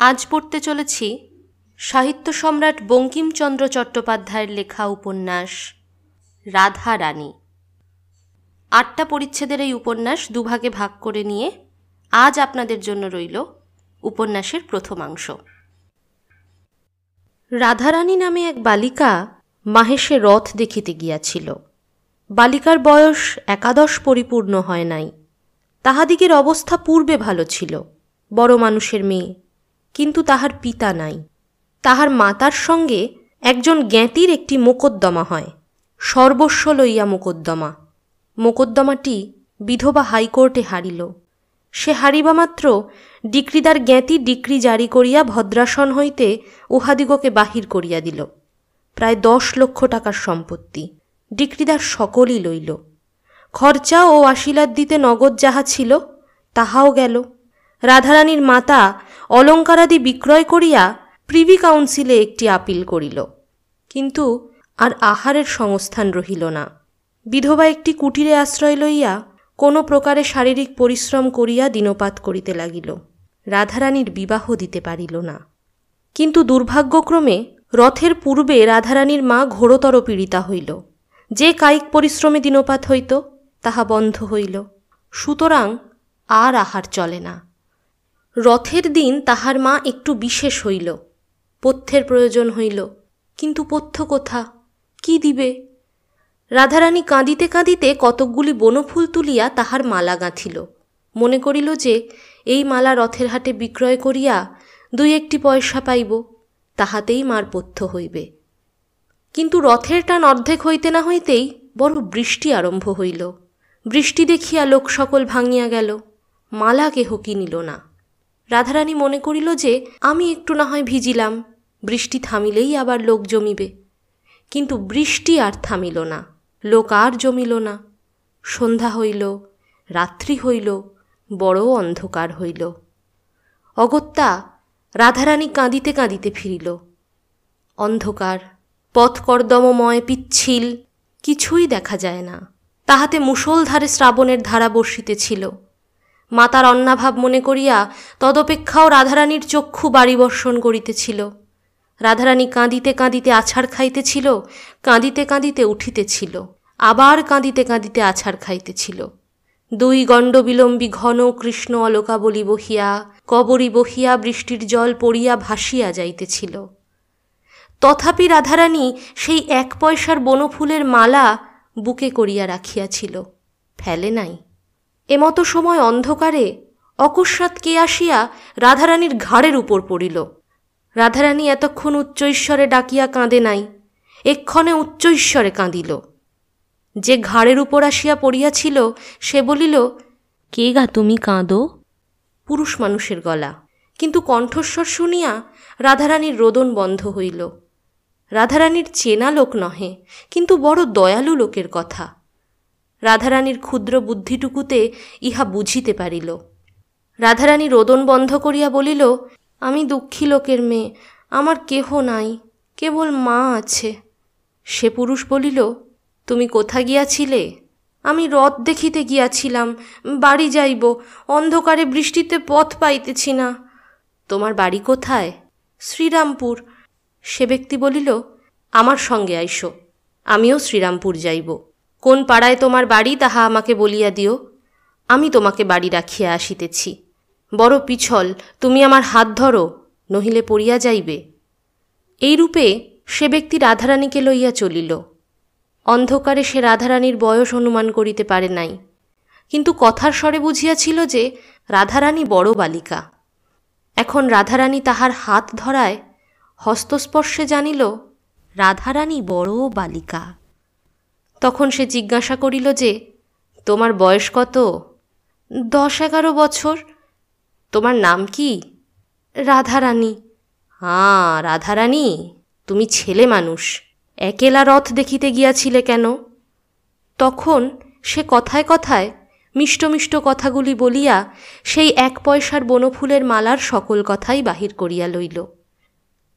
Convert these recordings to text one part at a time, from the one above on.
আজ পড়তে চলেছি সাহিত্য সম্রাট বঙ্কিমচন্দ্র চট্টোপাধ্যায়ের লেখা উপন্যাস, রাধা রানী। আটটা পরিচ্ছেদের এই উপন্যাস দুভাগে ভাগ করে নিয়ে আজ আপনাদের জন্য রইল উপন্যাসের প্রথমাংশ রাধারানী নামে এক বালিকা মাহেশে রথ দেখিতে গিয়াছিল। বালিকার বয়স একাদশ পরিপূর্ণ হয় নাই। তাহাদিগের অবস্থা পূর্বে ভালো ছিল। বড় মানুষের মেয়ে। কিন্তু তাহার পিতা নাই। তাহার মাতার সঙ্গে একজন জ্ঞাতির একটি মোকদ্দমা হয়। সর্বস্ব লইয়া মোকদ্দমা। মোকদ্দমাটি বিধবা হাইকোর্টে হারিল। সে হারিবা মাত্র ডিক্রিদার জ্ঞাতি ডিক্রি জারি করিয়া ভদ্রাসন হইতে উহাদিগকে বাহির করিয়া দিল। প্রায় দশ লক্ষ টাকার সম্পত্তি। ডিক্রিদার সকলই লইল। খরচা ও আশীলাদ দিতে নগদ যাহা ছিল, তাহাও গেল। রাধারানীর মাতা অলঙ্কারাদি বিক্রয় করিয়া প্রিভি কাউন্সিলে একটি আপিল করিল। কিন্তু আর আহারের সংস্থান রহিল না। বিধবা একটি কুটিরে আশ্রয় লইয়া কোনো প্রকারে শারীরিক পরিশ্রম করিয়া দিনপাত করিতে লাগিল। রাধারানীর বিবাহ দিতে পারিল না। কিন্তু দুর্ভাগ্যক্রমে রথের পূর্বে রাধারানীর মা ঘোরতর পীড়িতা হইল। যে কায়িক পরিশ্রমে দিনপাত হইত, তাহা বন্ধ হইল। সুতরাং আর আহার চলে না। রথের দিন তাহার মা একটু বিশেষ হইল, পথ্যের প্রয়োজন হইল। কিন্তু পথ্য কোথা? কি দিবে? রাধারানী কাঁদিতে কাঁদিতে কতকগুলি বনফুল তুলিয়া তাহার মালা গাঁথিল। মনে করিল যে, এই মালা রথের হাটে বিক্রয় করিয়া দুই একটি পয়সা পাইব, তাহাতেই মার পথ্য হইবে। কিন্তু রথের টান অর্ধেক হইতে না হইতেই বড় বৃষ্টি আরম্ভ হইল। বৃষ্টি দেখিয়া লোক সকল ভাঙিয়া গেল। মালা কেহ কিনিল না। রাধারানী মনে করিল যে, আমি একটু না হয় ভিজিলাম। বৃষ্টি থামিলেই আবার লোক জমিবে। কিন্তু বৃষ্টি আর থামিল না, লোক আর জমিল না। সন্ধ্যা হইল, রাত্রি হইল, বড় অন্ধকার হইল। অগত্যা রাধারানী কাঁদিতে কাঁদিতে ফিরিল। অন্ধকার, পথকর্দমময়, পিচ্ছিল, কিছুই দেখা যায় না। তাহাতে মুষলধারে শ্রাবণের ধারা বর্ষিতেছিল। মাতার অন্নাভাব মনে করিয়া তদপেক্ষাও রাধারানীর চক্ষু বাড়ি বর্ষণ করিতেছিল। রাধারানী কাঁদিতে কাঁদিতে আছাড় খাইতেছিল, কাঁদিতে কাঁদিতে উঠিতেছিল, আবার কাঁদিতে কাঁদিতে আছাড় খাইতেছিল। দুই গণ্ডবিলম্বী ঘন কৃষ্ণ অলকাবলী বহিয়া, কবরী বহিয়া বৃষ্টির জল পড়িয়া ভাসিয়া যাইতেছিল। তথাপি রাধারানী সেই এক পয়সার বনফুলের মালা বুকে করিয়া রাখিয়াছিল। ফেলে নাই। এমতো সময় অন্ধকারে অকস্মাৎ কে আসিয়া রাধারানীর ঘাড়ের উপর পড়িল। রাধারানী এতক্ষণ উচ্চৈশ্বরে ডাকিয়া কাঁদে নাই, এক্ষণে উচ্চৈশ্বরে কাঁদিল। যে ঘাড়ের উপর আসিয়া পড়িয়াছিল, সে বলিল, কে গা তুমি কাঁদো? পুরুষ মানুষের গলা। কিন্তু কণ্ঠস্বর শুনিয়া রাধারানীর রোদন বন্ধ হইল। রাধারানীর চেনা লোক নহে, কিন্তু বড় দয়ালু লোকের কথা। রাধারানীর ক্ষুদ্র বুদ্ধিটুকুতে ইহা বুঝিতে পারিল। রাধারানী রোদন বন্ধ করিয়া বলিল, আমি দুঃখী লোকের মেয়ে, আমার কেহ নাই, কেবল মা আছে। সে পুরুষ বলিল, তুমি কোথা গিয়াছিলে? আমি রথ দেখিতে গিয়াছিলাম, বাড়ি যাইব, অন্ধকারে বৃষ্টিতে পথ পাইতেছি না। তোমার বাড়ি কোথায়? শ্রীরামপুর। সে ব্যক্তি বলিল, আমার সঙ্গে আইসো, আমিও শ্রীরামপুর যাইব। কোন পাড়ায় তোমার বাড়ি, তাহা আমাকে বলিয়া দিও। আমি তোমাকে বাড়ি রাখিয়া আসিতেছি। বড় পিছল, তুমি আমার হাত ধরো, নহিলে পড়িয়া যাইবে। এইরূপে সে ব্যক্তি রাধারানীকে লইয়া চলিল। অন্ধকারে সে রাধারানীর বয়স অনুমান করিতে পারে নাই। কিন্তু কথার স্বরে বুঝিয়াছিল যে, রাধারানী বড় বালিকা। এখন রাধারানী তাহার হাত ধরায় হস্তস্পর্শে জানিল, রাধারানী বড় বালিকা। তখন সে জিজ্ঞাসা করিল যে, তোমার বয়স কত? দশ এগারো বছর। তোমার নাম কি? রাধারানী। হাঁ রাধারানী, তুমি ছেলে মানুষ। একেলা রথ দেখিতে গিয়াছিলে কেন? তখন সে কথায় কথায় মিষ্ট মিষ্ট কথাগুলি বলিয়া সেই এক পয়সার বনফুলের মালার সকল কথাই বাহির করিয়া লইল।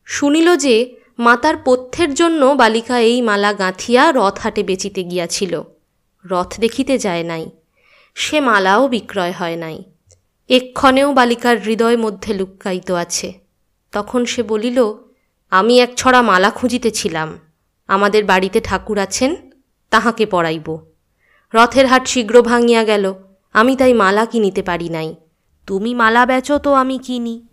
শুনিল যে মাতার পথ্যের জন্য বালিকা এই মালা গাঁথিয়া রথ হাটে বেচিতে গিয়াছিল। রথ দেখিতে যায় নাই। সে মালাও বিক্রয় হয় নাই। এক্ষণেও বালিকার হৃদয় মধ্যে লুক্কায়িত আছে। তখন সে বলিল, আমি এক ছড়া মালা খুঁজিতেছিলাম। আমাদের বাড়িতে ঠাকুর আছেন, তাহাকে পড়াইব। রথের হাট শীঘ্র ভাঙিয়া গেল। আমি তাই মালা কিনিতে পারি নাই। তুমি মালা বেচো তো আমি কিনি।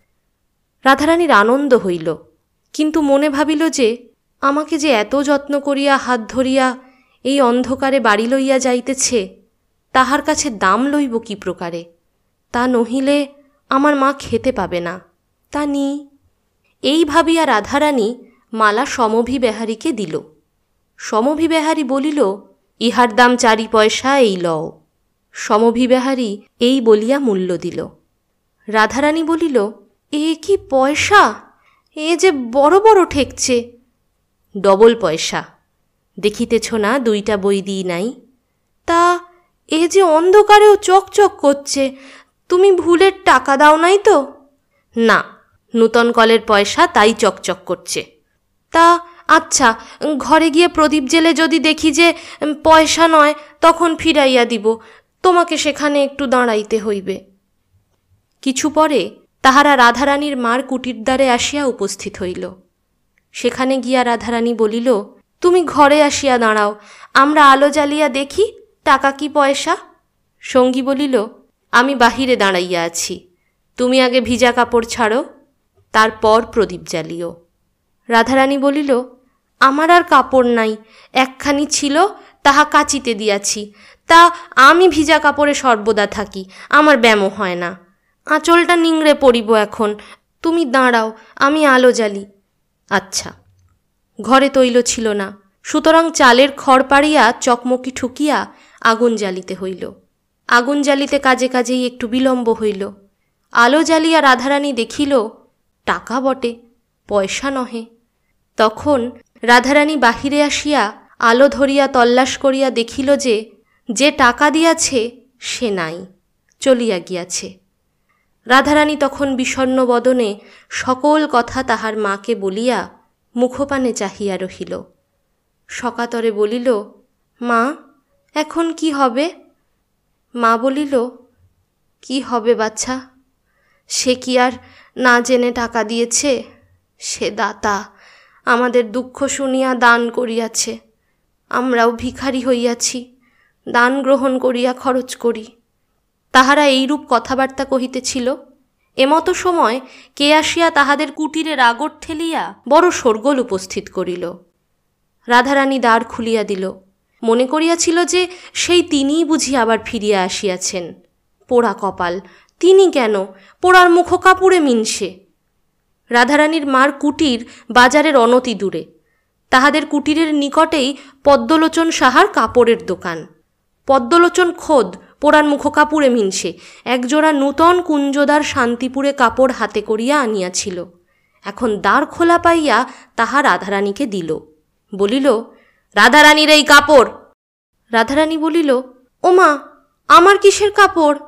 রাধারানীর আনন্দ হইল। কিন্তু মনে ভাবিল যে, আমাকে যে এত যত্ন করিয়া, হাত ধরিয়া, এই অন্ধকারে বাড়ি লইয়া যাইতেছে, তাহার কাছে দাম লইব কি প্রকারে? তা নহিলে আমার মা খেতে পাবে না। তা নি। এই ভাবিয়া রাধারানী মালা সমভি বেহারীকে দিল। সমভি বেহারী বলিল, ইহার দাম চারি পয়সা এই লও। সমভি বেহারী এই বলিয়া মূল্য দিল। রাধারানী বলিল, এ কি পয়সা? এ যে বড় বড় ঠেকছে। ডবল পয়সা। দেখিতেছ না দুইটা বই দিই নাই। তা এ যে অন্ধকারেও চকচক করছে, তুমি ভুলের টাকা দাও নাই তো? না, নূতন কলের পয়সা তাই চকচক করছে। তা আচ্ছা ঘরে গিয়ে প্রদীপ জেলে যদি দেখি যে পয়সা নয়, তখন ফিরাইয়া দিব। তোমাকে সেখানে একটু দাঁড়াইতে হইবে। কিছু পরে তাহারা রাধারানীর মার কুটির দ্বারে আসিয়া উপস্থিত হইল। সেখানে গিয়া রাধারানী বলিল, তুমি ঘরে আসিয়া দাঁড়াও, আমরা আলো জ্বালিয়া দেখি, টাকা কি পয়সা? সঙ্গী বলিল, আমি বাহিরে দাঁড়াইয়া আছি, তুমি আগে ভিজা কাপড় ছাড়ো, তারপর প্রদীপ জ্বালিও। রাধারানী বলিল, আমার আর কাপড় নাই, একখানি ছিল, তাহা কাচিতে দিয়াছি, তা আমি ভিজা কাপড়ে সর্বদা থাকি, আমার ব্যামো হয় না। আঁচলটা নিংড়ে পড়িব এখন। তুমি দাঁড়াও, আমি আলো জ্বালি। আচ্ছা। ঘরে তৈল ছিল না। সুতরাং চালের খড় পাড়িয়া চকমকি ঠুকিয়া আগুন জ্বালিতে হইল। আগুন জ্বালিতে কাজে কাজেই একটু বিলম্ব হইল। আলো জ্বালিয়া রাধারানী দেখিল, টাকা বটে, পয়সা নহে। তখন রাধারানী বাহিরে আসিয়া আলো ধরিয়া তল্লাশ করিয়া দেখিল যে যে টাকা দিয়াছে, সে নাই, চলিয়া গিয়াছে। রাধারানী তখন বিষণ্ন বদনে সকল কথা তাহার মাকে বলিয়া মুখপানে চাহিয়া রহিল। সকাতরে বলিল, মা, এখন কি হবে? মা বলিল, কি হবে বাচ্চা? সে কি আর না জেনে টাকা দিয়েছে? সে দাতা, আমাদের দুঃখ শুনিয়া দান করিয়াছে। আমরাও ভিখারি হইয়াছি, দান গ্রহণ করিয়া খরচ করি। তাহারা এইরূপ কথাবার্তা কহিতেছিল, এমতো সময় কে আসিয়া তাহাদের কুটিরে রাগর ঠেলিয়া বড় শোরগোল উপস্থিত করিল। রাধারানী দ্বার খুলিয়া দিল, মনে করিয়াছিল যে সেই তিনিই বুঝি আবার ফিরিয়া আসিয়াছেন। পোড়া কপাল, তিনি কেন? পোড়ার মুখ কাপুরে মিনসে রাধারানীর মার কুটির বাজারের অনতি দূরে, তাহাদের কুটিরের নিকটেই পদ্মলোচন সাহার কাপড়ের দোকান। পদ্মলোচন খোদ পোড়ার মুখ কাপুরে মিনসে একজোড়া নূতন কুঞ্জদার শান্তিপুরে কাপড় হাতে করিয়া আনিয়াছিল। এখন দ্বার খোলা পাইয়া তাহা রাধারানীকে দিল। বলিল, রাধারানীর এই কাপড়। রাধারানী বলিল, ওমা, আমার কিসের কাপড়?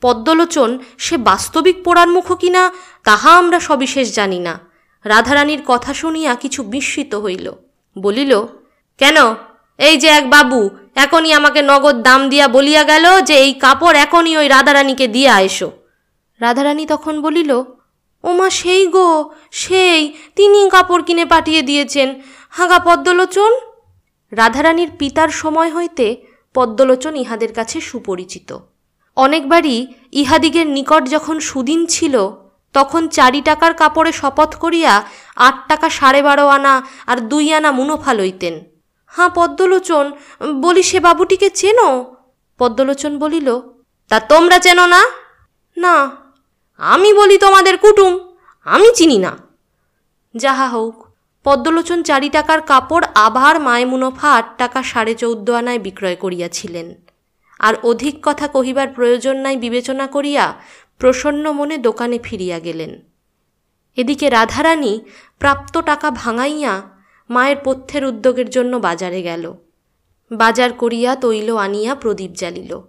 পদ্মলোচন, সে বাস্তবিক পোড়ার মুখ কিনা, তাহা আমরা সবিশেষ জানি না। রাধারানীর কথা শুনিয়া কিছু বিস্মিত হইল। বলিল, কেন? এই যে এক বাবু এখনই আমাকে নগদ দাম দিয়া বলিয়া গেল যে এই কাপড় এখনই ওই রাধারানীকে দিয়া এসো। রাধারানী তখন বলিল, ওমা, সেই গো, সেই তিনি কাপড় কিনে পাঠিয়ে দিয়েছেন। হাগা পদ্মলোচন? রাধারানীর পিতার সময় হইতে পদ্মলোচন ইহাদের কাছে সুপরিচিত। অনেকবারই ইহাদিগের নিকট যখন সুদিন ছিল, তখন চারি টাকার কাপড়ে শপথ করিয়া আট টাকা সাড়ে বারো আনা আর দুই আনা মুনোফা লইতেন। হাঁ, পদ্মলোচন, বলি সে বাবুটিকে চেনো? পদ্মলোচন বলিল, তা তোমরা চেনো না? না, আমি বলি তোমাদের কুটুম, আমি চিনি না। যাহা হোক পদ্মলোচন চারি টাকার কাপড় আবার মায় মুনোফা আট টাকা সাড়ে চৌদ্দ আনায় বিক্রয় করিয়াছিলেন। আর অধিক কথা কহিবার প্রয়োজন নাই বিবেচনা করিয়া প্রসন্ন মনে দোকানে ফিরিয়া গেলেন। এদিকে রাধারানী প্রাপ্ত টাকা ভাঙাইয়া মায়ের পথ্যের উদ্যোগের জন্য বাজারে গেল। বাজার করিয়া তৈল আনিয়া প্রদীপ জ্বালিল।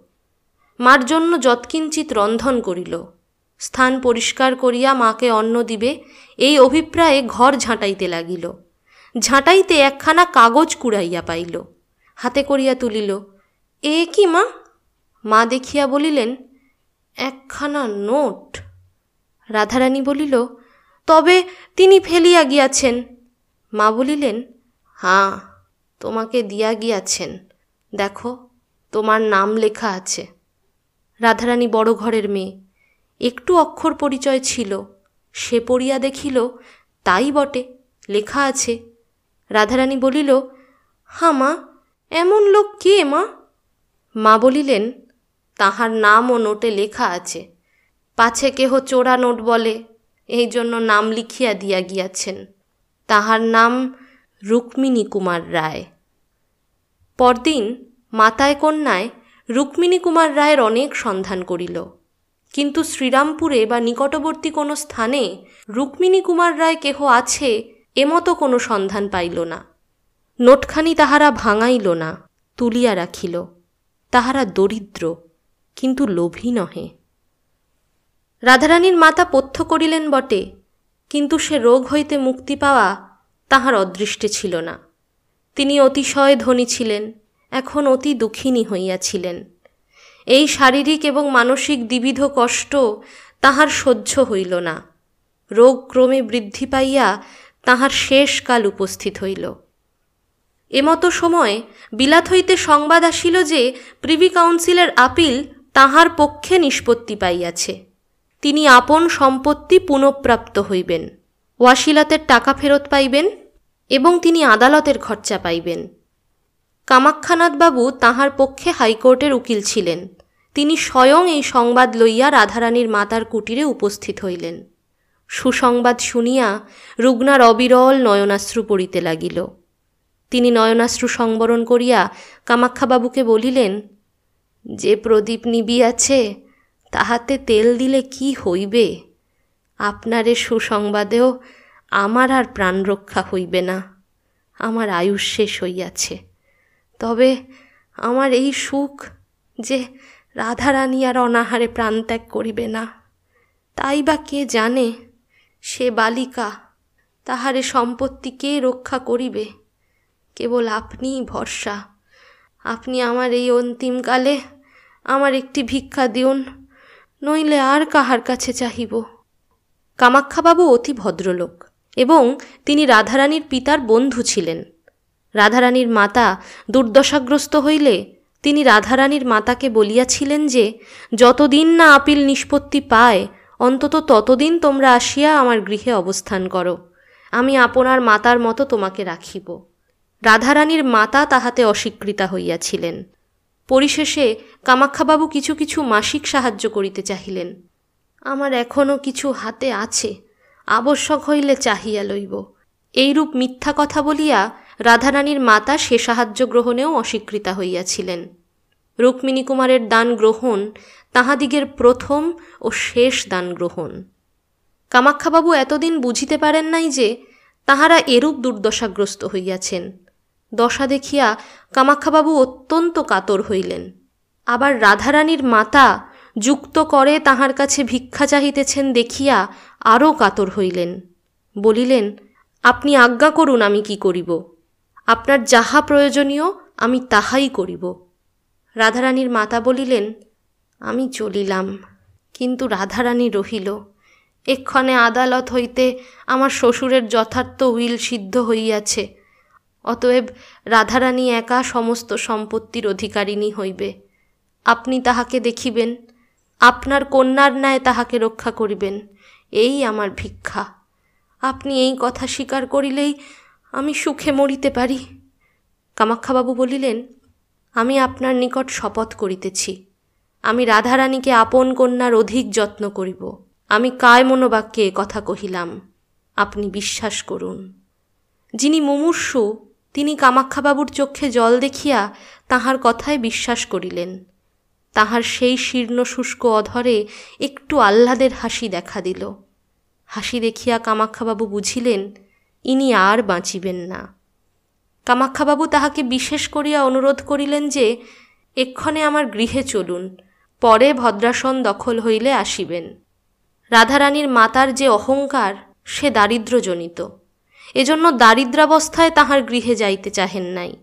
মার জন্য যৎকিঞ্চিত রন্ধন করিল। স্থান পরিষ্কার করিয়া মাকে অন্ন দিবে, এই অভিপ্রায়ে ঘর ঝাঁটাইতে লাগিল। ঝাঁটাইতে একখানা কাগজ কুড়াইয়া পাইল। হাতে করিয়া তুলিল, এ কি মা? মা দেখিয়া বলিলেন, একখানা নোট। রাধারানী বলিল, তবে তিনি ফেলিয়া গিয়াছেন। মা বলিলেন, হাঁ, তোমাকে দিয়া গিয়াছেন। দেখো, তোমার নাম লেখা আছে। রাধারানী বড় ঘরের মেয়ে। একটু অক্ষর পরিচয় ছিল। সে পড়িয়া দেখিল, তাই বটে, লেখা আছে। রাধারানী বলিল, হা মা, এমন লোক কে মা? মা বলিলেন, তাহার নাম ও নোটে লেখা আছে। পাছে কেহ চোরা নোট বলে, এই জন্য নাম লিখিয়া দিয়া গিয়াছেন। তাহার নাম রুক্মিণী কুমার রায়। পরদিন মাতায় কন্যায় রুক্মিণী কুমার রায়ের অনেক সন্ধান করিল। কিন্তু শ্রীরামপুরে বা নিকটবর্তী কোনো স্থানে রুক্মিণী কুমার রায় কেহ আছে এমতো কোনো সন্ধান পাইল না। নোটখানি তাহারা ভাঙাইল না, তুলিয়া রাখিল। তাহারা দরিদ্র, কিন্তু লোভী নহে। রাধারানীর মাতা পথ্য করিলেন বটে কিন্তু সে রোগ হইতে মুক্তি পাওয়া তাহার অদৃষ্টে ছিল না। তিনি অতিশয় ধনী ছিলেন, এখন অতি দুঃখিনী হইয়াছিলেন। এই শারীরিক এবং মানসিক দ্বিবিধ কষ্ট তাহার সহ্য হইল না। রোগ ক্রমে বৃদ্ধি পাইয়া তাহার শেষ কাল উপস্থিত হইল। এমতো সময় বিলাত হইতে সংবাদ আসিল যে প্রিভি কাউন্সিলের আপিল তাহার পক্ষে নিষ্পত্তি পাইয়াছে। তিনি আপন সম্পত্তি পুনঃপ্রাপ্ত হইবেন ওয়াশিলাতের টাকা ফেরত পাইবেন এবং তিনি আদালতের খরচা পাইবেন। কামাক্ষানাথবাবু তাহার পক্ষে হাইকোর্টের উকিল ছিলেন। তিনি স্বয়ং এই সংবাদ লইয়া রাধারানীর মাতার কুটিরে উপস্থিত হইলেন। সুসংবাদ শুনিয়া রুগ্নার অবিরল নয়নাশ্রু পড়িতে লাগিল। তিনি নয়নাশ্রু সংবরণ করিয়া কামাক্ষাবাবুকে বলিলেন, যে প্রদীপ নিবিয়াছে তাহাতে তেল দিলে কি হইবে? আপনারে সুসংবাদেও আমার আর প্রাণ রক্ষা হইবে না। আমার আয়ুষ শেষ হইয়াছে। তবে আমার এই সুখ যে রাধারানী আর অনাহারে প্রাণত্যাগ করিবে না, তাই বা কে জানে সে বালিকা তাহারে সম্পত্তি কে রক্ষা করিবে? কেবল আপনিই ভরসা। আপনি আমার এই অন্তিমকালে আমার একটি ভিক্ষা দিউন। নইলে আর কাহার কাছে চাহিব? কামাক্ষাবাবু অতি ভদ্রলোক এবং তিনি রাধারানীর পিতার বন্ধু ছিলেন। রাধারানীর মাতা দুর্দশাগ্রস্ত হইলে তিনি রাধারানীর মাতাকে বলিয়াছিলেন যে, যতদিন না আপিল নিষ্পত্তি পায়, অন্তত ততদিন তোমরা আসিয়া আমার গৃহে অবস্থান করো। আমি আপনার মাতার মতো তোমাকে রাখিব। রাধারানীর মাতা তাহাতে অস্বীকৃতা হইয়াছিলেন। পরিশেষে কামাক্ষাবাবু কিছু কিছু মাসিক সাহায্য করিতে চাহিলেন। আমার এখনও কিছু হাতে আছে, আবশ্যক হইলে চাহিয়া লইব। এইরূপ মিথ্যা কথা বলিয়া রাধারানীর মাতা সে সাহায্য গ্রহণেও অস্বীকৃতা হইয়াছিলেন। রুক্মিণী কুমারের দান গ্রহণ তাহাদিগের প্রথম ও শেষ দান গ্রহণ। কামাক্ষাবাবু এতদিন বুঝিতে পারেন নাই যে তাহারা এরূপ দুর্দশাগ্রস্ত হইয়াছেন। দশা দেখিয়া কামাক্ষাবাবু অত্যন্ত কাতর হইলেন। আবার রাধারানীর মাতা যুক্ত করে তাহার কাছে ভিক্ষা চাহিতেছেন দেখিয়া আরও কাতর হইলেন। বলিলেন, আপনি আজ্ঞা করুন আমি কি করিব। আপনার যাহা প্রয়োজনীয় আমি তাহাই করিব। রাধারানীর মাতা বলিলেন, আমি চলিলাম, কিন্তু রাধারানী রহিল। এক্ষণে আদালত হইতে আমার শ্বশুরের যথার্থ উইল সিদ্ধ হইয়াছে। অতএব রাধারানী একা সমস্ত সম্পত্তির অধিকারিণী হইবে। আপনি তাহাকে দেখিবেন, আপনার কন্যার ন্যায় তাহাকে রক্ষা করিবেন, এই আমার ভিক্ষা। আপনি এই কথা স্বীকার করিলেই আমি সুখে মরিতে পারি। কামাক্ষাবাবু বলিলেন, আমি আপনার নিকট শপথ করিতেছি। আমি রাধারানীকে আপন কন্যার অধিক যত্ন করিব। আমি কায় মনোবাক্যে কথা কহিলাম। আপনি বিশ্বাস করুন। যিনি মুমূর্ষু তিনি কামাক্ষাবাবুর চক্ষে জল দেখিয়া তাহার কথায় বিশ্বাস করিলেন। তাহার সেই শীর্ণ শুষ্ক অধরে একটু আহ্লাদের হাসি দেখা দিল। হাসি দেখিয়া কামাক্ষাবাবু বুঝিলেন, ইনি আর বাঁচিবেন না। কামাক্ষাবাবু তাহাকে বিশেষ করিয়া অনুরোধ করিলেন যে, এক্ষণে আমার গৃহে চলুন, পরে ভদ্রাসন দখল হইলে আসিবেন। রাধারানীর মাতার যে অহংকার, সে দারিদ্র্যজনিত। এজন্য দারিদ্রাবস্থায় তাহার গৃহে যাইতে চাহেন নাই।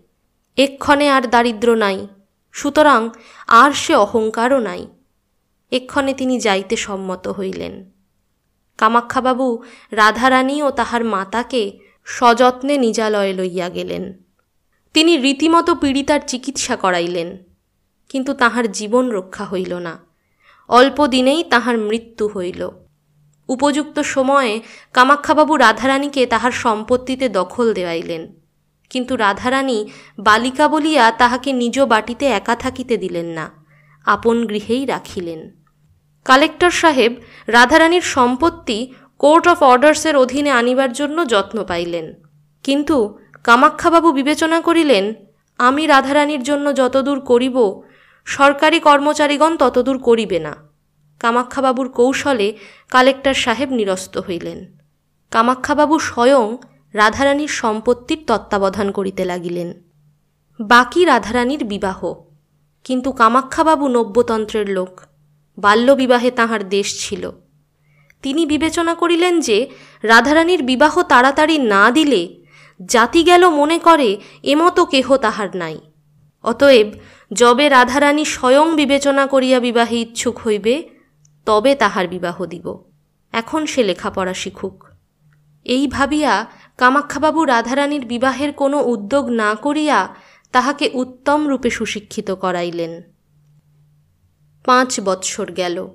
এক্ষণে আর দারিদ্র নাই, সুতরাং আর সে অহংকারও নাই। এক্ষণে তিনি যাইতে সম্মত হইলেন। কামাক্ষাবাবু রাধারানী ও তাহার মাতাকে সযত্নে নিজালয়ে লইয়া গেলেন। তিনি রীতিমতো পীড়িতার চিকিৎসা করাইলেন, কিন্তু তাহার জীবন রক্ষা হইল না। অল্প দিনেই তাহার মৃত্যু হইল। উপযুক্ত সময়ে কামাক্ষাবাবু রাধারানীকে তাহার সম্পত্তিতে দখল দেওয়াইলেন। কিন্তু রাধারানী বালিকা বলিয়া তাহাকে নিজ বাটিতে একা থাকিতে দিলেন না, আপন গৃহেই রাখিলেন। কালেক্টর সাহেব রাধারানীর সম্পত্তি কোর্ট অফ অর্ডার্সের অধীনে আনিবার জন্য যত্ন পাইলেন। কিন্তু কামাক্ষাবাবু বিবেচনা করিলেন, আমি রাধারানীর জন্য যতদূর করিব, সরকারি কর্মচারীগণ ততদূর করিবে না। কামাক্ষাবাবুর কৌশলে কালেক্টর সাহেব নিরস্ত হইলেন। কামাক্ষাবাবু স্বয়ং রাধারানীর সম্পত্তির তত্ত্বাবধান করিতে লাগিলেন। বাকি রাধারানীর বিবাহ। কিন্তু কামাক্ষাবাবু নব্যতন্ত্রের লোক, বাল্যবিবাহে তাহার দেশ ছিল। তিনি বিবেচনা করিলেন যে রাধারানীর বিবাহ তাড়াতাড়ি না দিলে জাতি গেল মনে করে এমতো কেহ তাহার নাই। অতএব যবে রাধারানী স্বয়ং বিবেচনা করিয়া বিবাহে ইচ্ছুক হইবে তবে তাহার বিবাহ দিব। এখন সে লেখাপড়া শিখুক। এই ভাবিয়া কামাক্ষাবাবু রাধারানীর বিবাহের কোনো উদ্যোগ না করিয়া তাহাকে উত্তম রূপে সুশিক্ষিত করাইলেন। পাঁচ বৎসর গেল।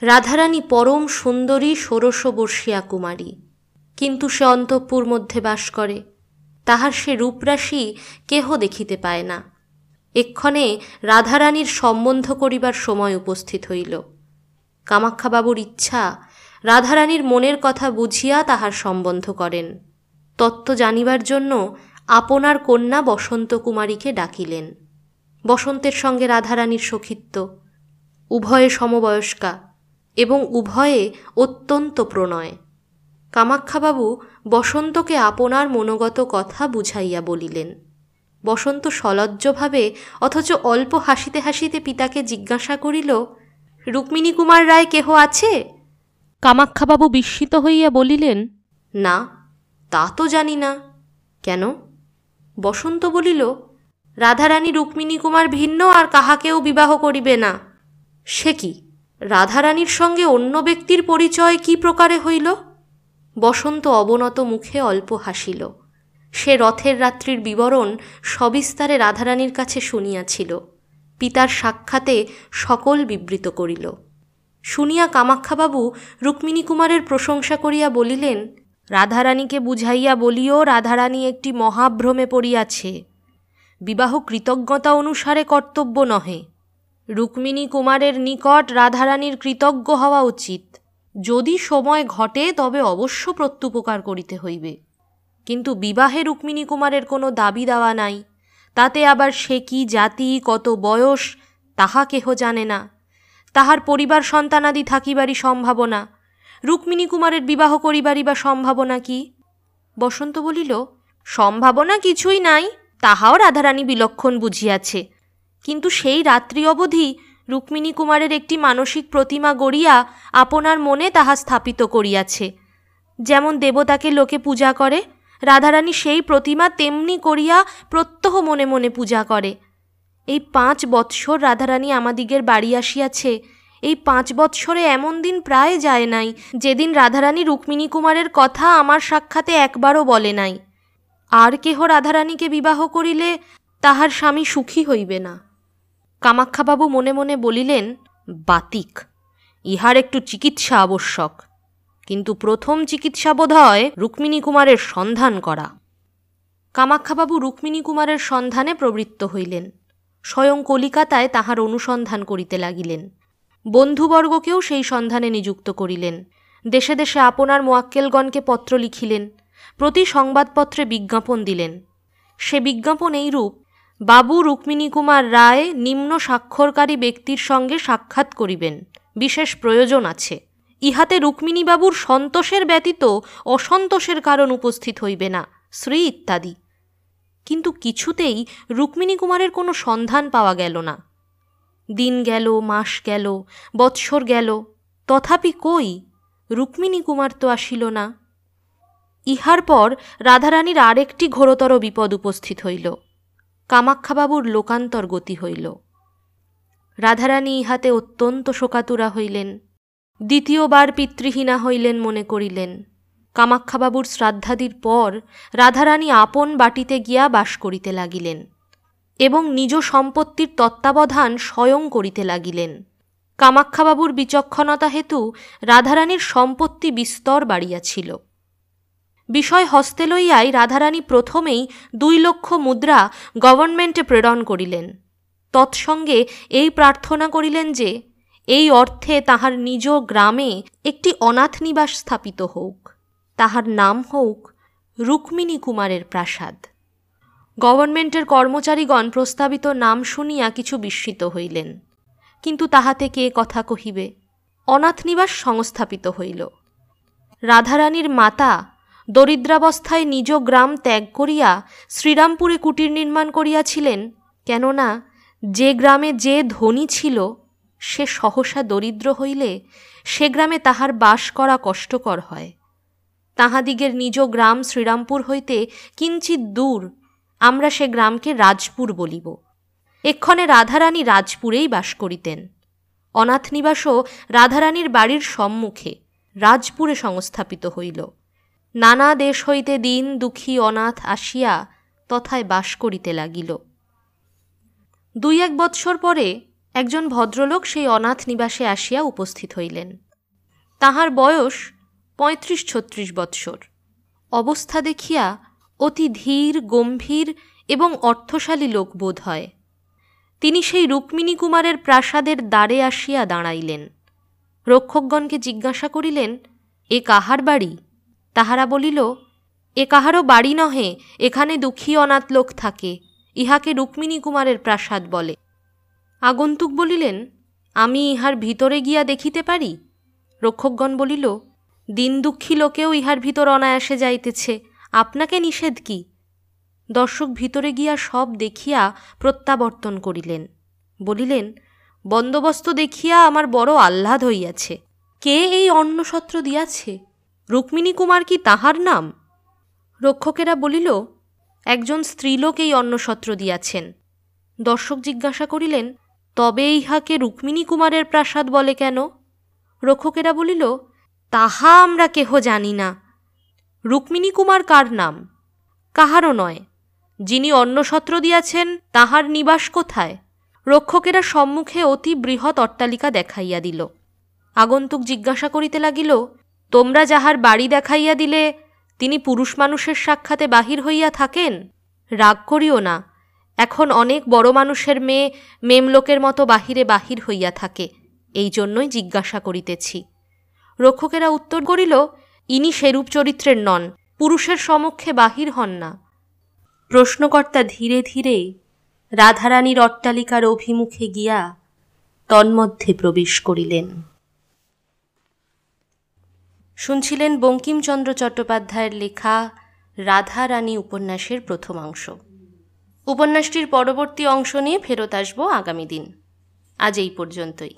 রাধারানী পরম সুন্দরী ষোড়শ বর্ষিয়া কুমারী। কিন্তু সে অন্তঃপুর মধ্যে বাস করে। তাহার সে রূপরাশি কেহ দেখিতে পায় না। এক্ষণে রাধারানীর সম্বন্ধ করিবার সময় উপস্থিত হইল। কামাক্ষাবাবুর ইচ্ছা। রাধারানীর মনের কথা বুঝিয়া তাহার সম্বন্ধ করেন। তত্ত্ব জানিবার জন্য আপনার কন্যা বসন্ত কুমারীকে ডাকিলেন। বসন্তের সঙ্গে রাধারানীর সখিত্ব, উভয়ে সমবয়স্কা এবং উভয়ে অত্যন্ত প্রণয়। কামাক্ষাবাবু বসন্তকে আপনার মনোগত কথা বুঝাইয়া বলিলেন। বসন্ত সলজ্জভাবে অথচ অল্প হাসিতে হাসিতে পিতাকে জিজ্ঞাসা করিল রুক্মিণী কুমার রায় কেহ আছে? কামাক্ষাবাবু বিস্মিত হইয়া বলিলেন না তা তো জানি না। কেন? বসন্ত বলিল রাধারানী রুক্মিণী কুমার ভিন্ন আর কাহাকেও বিবাহ করিবে না। সে কি? রাধারানীর সঙ্গে অন্য ব্যক্তির পরিচয় কি প্রকারে হইল? বসন্ত অবনত মুখে অল্প হাসিল। সে রথের রাত্রির বিবরণ সবিস্তারে রাধারানীর কাছে শুনিয়াছিল। পিতার সাক্ষাতে সকল বিবৃত করিল। শুনিয়া কামাক্ষাবাবু রুক্মিণী কুমারের প্রশংসা করিয়া বলিলেন, রাধারানীকে বুঝাইয়া বলিও রাধারানী একটি মহাভ্রমে পড়িয়াছে। বিবাহ কৃতজ্ঞতা অনুসারে কর্তব্য নহে। রুক্মিণী কুমারের নিকট রাধারানীর কৃতজ্ঞ হওয়া উচিত। যদি সময় ঘটে তবে অবশ্য প্রত্যুপকার করিতে হইবে। কিন্তু বিবাহে রুক্মিণী কুমারের কোনো দাবি দেওয়া নাই। তাতে আবার সে কি জাতি, কত বয়স, তাহা কেহ জানে না। তাহার পরিবার সন্তানাদি থাকিবারই সম্ভাবনা। রুক্মিণী কুমারের বিবাহ করিবারই বা সম্ভাবনা কি? বসন্ত বলিল, সম্ভাবনা কিছুই নাই, তাহাও রাধারানী বিলক্ষণ বুঝিয়াছে। কিন্তু সেই রাত্রি অবধি রুক্মিণী কুমারের একটি মানসিক প্রতিমা গড়িয়া আপনার মনে তাহা স্থাপিত করিয়াছে। যেমন দেবতাকে লোকে পূজা করে রাধারানী সেই প্রতিমা তেমনি করিয়া প্রত্যহ মনে মনে পূজা করে। এই পাঁচ বৎসর রাধারানী আমাদিগের বাড়ি আসিয়াছে। এই পাঁচ বৎসরে এমন দিন প্রায় যায় নাই, যেদিন রাধারানী রুক্মিণী কুমারের কথা আমার সাক্ষাতে একবারও বলে নাই। আর কেহ রাধারানীকে বিবাহ করিলে তাহার স্বামী সুখী হইবে না। কামাক্ষাবাবু মনে মনে বলিলেন, বাতিক, ইহার একটু চিকিৎসা আবশ্যক। কিন্তু প্রথম চিকিৎসা বোধ হয় রুক্মিণী কুমারের সন্ধান করা। কামাক্ষাবাবু রুক্মিণী কুমারের সন্ধানে প্রবৃত্ত হইলেন। স্বয়ং কলিকাতায় তাহার অনুসন্ধান করিতে লাগিলেন। বন্ধুবর্গকেও সেই সন্ধানে নিযুক্ত করিলেন। দেশে দেশে আপনার মোয়াক্কেলগণকে পত্র লিখিলেন। প্রতি সংবাদপত্রে বিজ্ঞাপন দিলেন। সে বিজ্ঞাপন এইরূপ, বাবু রুক্মিণী কুমার রায় নিম্ন স্বাক্ষরকারী ব্যক্তির সঙ্গে সাক্ষাৎ করিবেন। বিশেষ প্রয়োজন আছে। ইহাতে রুক্মিণীবাবুর সন্তোষের ব্যতীত অসন্তোষের কারণ উপস্থিত হইবে না, শ্রী ইত্যাদি। কিন্তু কিছুতেই রুক্মিণী কুমারের কোনো সন্ধান পাওয়া গেল না। দিন গেল, মাস গেল, বৎসর গেল, তথাপি কই রুক্মিণী কুমার তো আসিল না। ইহার পর রাধারানীর আরেকটি ঘোরতর বিপদ উপস্থিত হইল কামাক্ষাবাবুর লোকান্তর গতি হইল। রাধারানী ইহাতে অত্যন্ত শোকাতুরা হইলেন। দ্বিতীয়বার পিতৃহীনা হইলেন মনে করিলেন। কামাক্ষাবাবুর শ্রাদ্ধাদির পর রাধারানী আপন বাটিতে গিয়া বাস করিতে লাগিলেন এবং নিজ সম্পত্তির তত্ত্বাবধান স্বয়ং করিতে লাগিলেন। কামাক্ষাবাবুর বিচক্ষণতা হেতু রাধারানীর সম্পত্তি বিস্তর বাড়িয়াছিল বিষয় হস্তে লইয়াই রাধারানী প্রথমেই দুই লক্ষ মুদ্রা গভর্নমেন্টে প্রেরণ করিলেন। তৎসঙ্গে এই প্রার্থনা করিলেন যে এই অর্থে তাহার নিজ গ্রামে একটি অনাথ নিবাস স্থাপিত হোক। তাহার নাম হোক রুক্মিণী কুমারের প্রাসাদ। গভর্নমেন্টের কর্মচারীগণ প্রস্তাবিত নাম শুনিয়া কিছু বিস্মিত হইলেন। কিন্তু তাহাতে কে কথা কহিবে? অনাথ নিবাস সংস্থাপিত হইল। রাধারানীর মাতা দরিদ্রাবস্থায় নিজ গ্রাম ত্যাগ করিয়া শ্রীরামপুরে কুটির নির্মাণ করিয়াছিলেন। কেননা যে গ্রামে যে ধনী ছিল সে সহসা দরিদ্র হইলে সে গ্রামে তাহার বাস করা কষ্টকর হয়। তাহাদিগের নিজ গ্রাম শ্রীরামপুর হইতে কিঞ্চিত দূর আমরা সে গ্রামকে রাজপুর বলিব। এক্ষণে রাধারানী রাজপুরেই বাস করিতেন। অনাথ নিবাসও রাধারানীর বাড়ির সম্মুখে রাজপুরে সংস্থাপিত হইল। নানা দেশ হইতে দিন দুঃখী অনাথ আসিয়া তথায় বাস করিতে লাগিল। দুই এক বৎসর পরে একজন ভদ্রলোক সেই অনাথ নিবাসে আসিয়া উপস্থিত হইলেন। তাহার বয়স পঁয়ত্রিশ ছত্রিশ বৎসর। অবস্থা দেখিয়া অতি ধীর, গম্ভীর এবং অর্থশালী লোক বোধ হয়। তিনি সেই রুক্মিণী কুমারের প্রাসাদের দ্বারে আসিয়া দাঁড়াইলেন। রক্ষকগণকে জিজ্ঞাসা করিলেন, এ কাহার বাড়ি? তাহারা বলিল, এ কাহারও বাড়ি নহে, এখানে দুঃখী অনাথ লোক থাকে, ইহাকে রুক্মিণী কুমারের প্রাসাদ বলে। আগন্তুক বলিলেন, আমি ইহার ভিতরে গিয়া দেখিতে পারি? রক্ষকগণ বলিল দিন দুঃখী লোকেও ইহার ভিতর অনায়াসে যাইতেছে, আপনাকে নিষেধ কি? দর্শক ভিতরে গিয়া সব দেখিয়া প্রত্যাবর্তন করিলেন। বলিলেন, বন্দোবস্ত দেখিয়া আমার বড় আহ্লাদ হইয়াছে, কে এই অন্নসত্র দিয়াছে? রুক্মিণী কুমার কি তাহার নাম? রক্ষকেরা বলিল, একজন স্ত্রীলোক এই অন্নসত্র দিয়াছেন। দর্শক জিজ্ঞাসা করিলেন তবে ইহাকে রুক্মিণী কুমারের প্রাসাদ বলে কেন? রক্ষকেরা বলিল, তাহা আমরা কেহ জানি না। রুক্মিণী কুমার কার নাম? কাহারও নয়। যিনি অন্নসত্র দিয়াছেন, তাহার নিবাস কোথায়? রক্ষকেরা সম্মুখে অতি বৃহৎ অট্টালিকা দেখাইয়া দিল। আগন্তুক জিজ্ঞাসা করিতে লাগিল, তোমরা যাহার বাড়ি দেখাইয়া দিলে, তিনি পুরুষ মানুষের সাক্ষাতে বাহির হইয়া থাকেন? রাগ করিও না। এখন অনেক বড় মানুষের মেয়ে মেমলোকের মতো বাহিরে বাহির হইয়া থাকে। এই জন্যই জিজ্ঞাসা করিতেছি। রক্ষকেরা উত্তর করিল, ইনি সেরূপ চরিত্রের নন, পুরুষের সমক্ষে বাহির হন না। প্রশ্নকর্তা ধীরে ধীরে রাধারানীর অট্টালিকার অভিমুখে গিয়া তন্মধ্যে প্রবেশ করিলেন। শুনছিলেন বঙ্কিমচন্দ্র চট্টোপাধ্যায়ের লেখা রাধারানী উপন্যাসের প্রথমাংশ উপন্যাসটির পরবর্তী অংশ নিয়ে ফেরত আসব আগামী দিন। আজ এই পর্যন্তই।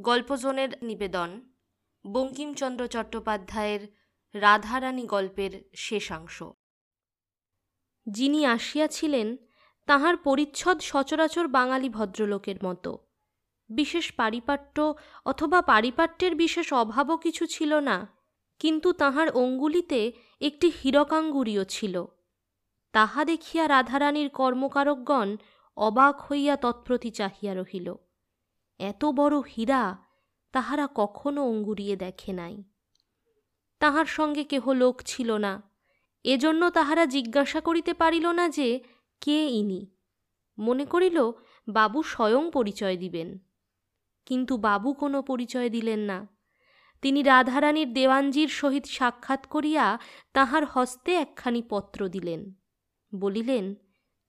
গল্পজোনের নিবেদন, বঙ্কিমচন্দ্র চট্টোপাধ্যায়ের রাধারানী গল্পের শেষাংশ যিনি আসিয়াছিলেন, তাহার পরিচ্ছদ সচরাচর বাঙালি ভদ্রলোকের মতো। বিশেষ পারিপাট্য অথবা পারিপাট্যের বিশেষ অভাবও কিছু ছিল না। কিন্তু তাহার অঙ্গুলিতে একটি হীরকাঙ্গুরীও ছিল। তাহা দেখিয়া রাধারানীর কর্মকারকগণ অবাক হইয়া তৎপ্রতি চাহিয়া রহিল, এত বড় হীরা তাহারা কখনো অঙ্গুরিয়ে দেখে নাই। তাহার সঙ্গে কেহ লোক ছিল না, এজন্য তাহারা জিজ্ঞাসা করিতে পারিল না যে কে ইনি। মনে করিল, বাবু স্বয়ং পরিচয় দিবেন। কিন্তু বাবু কোনো পরিচয় দিলেন না। তিনি রাধারানীর দেওয়ানজির সহিত সাক্ষাৎ করিয়া তাহার হস্তে একখানি পত্র দিলেন। বলিলেন,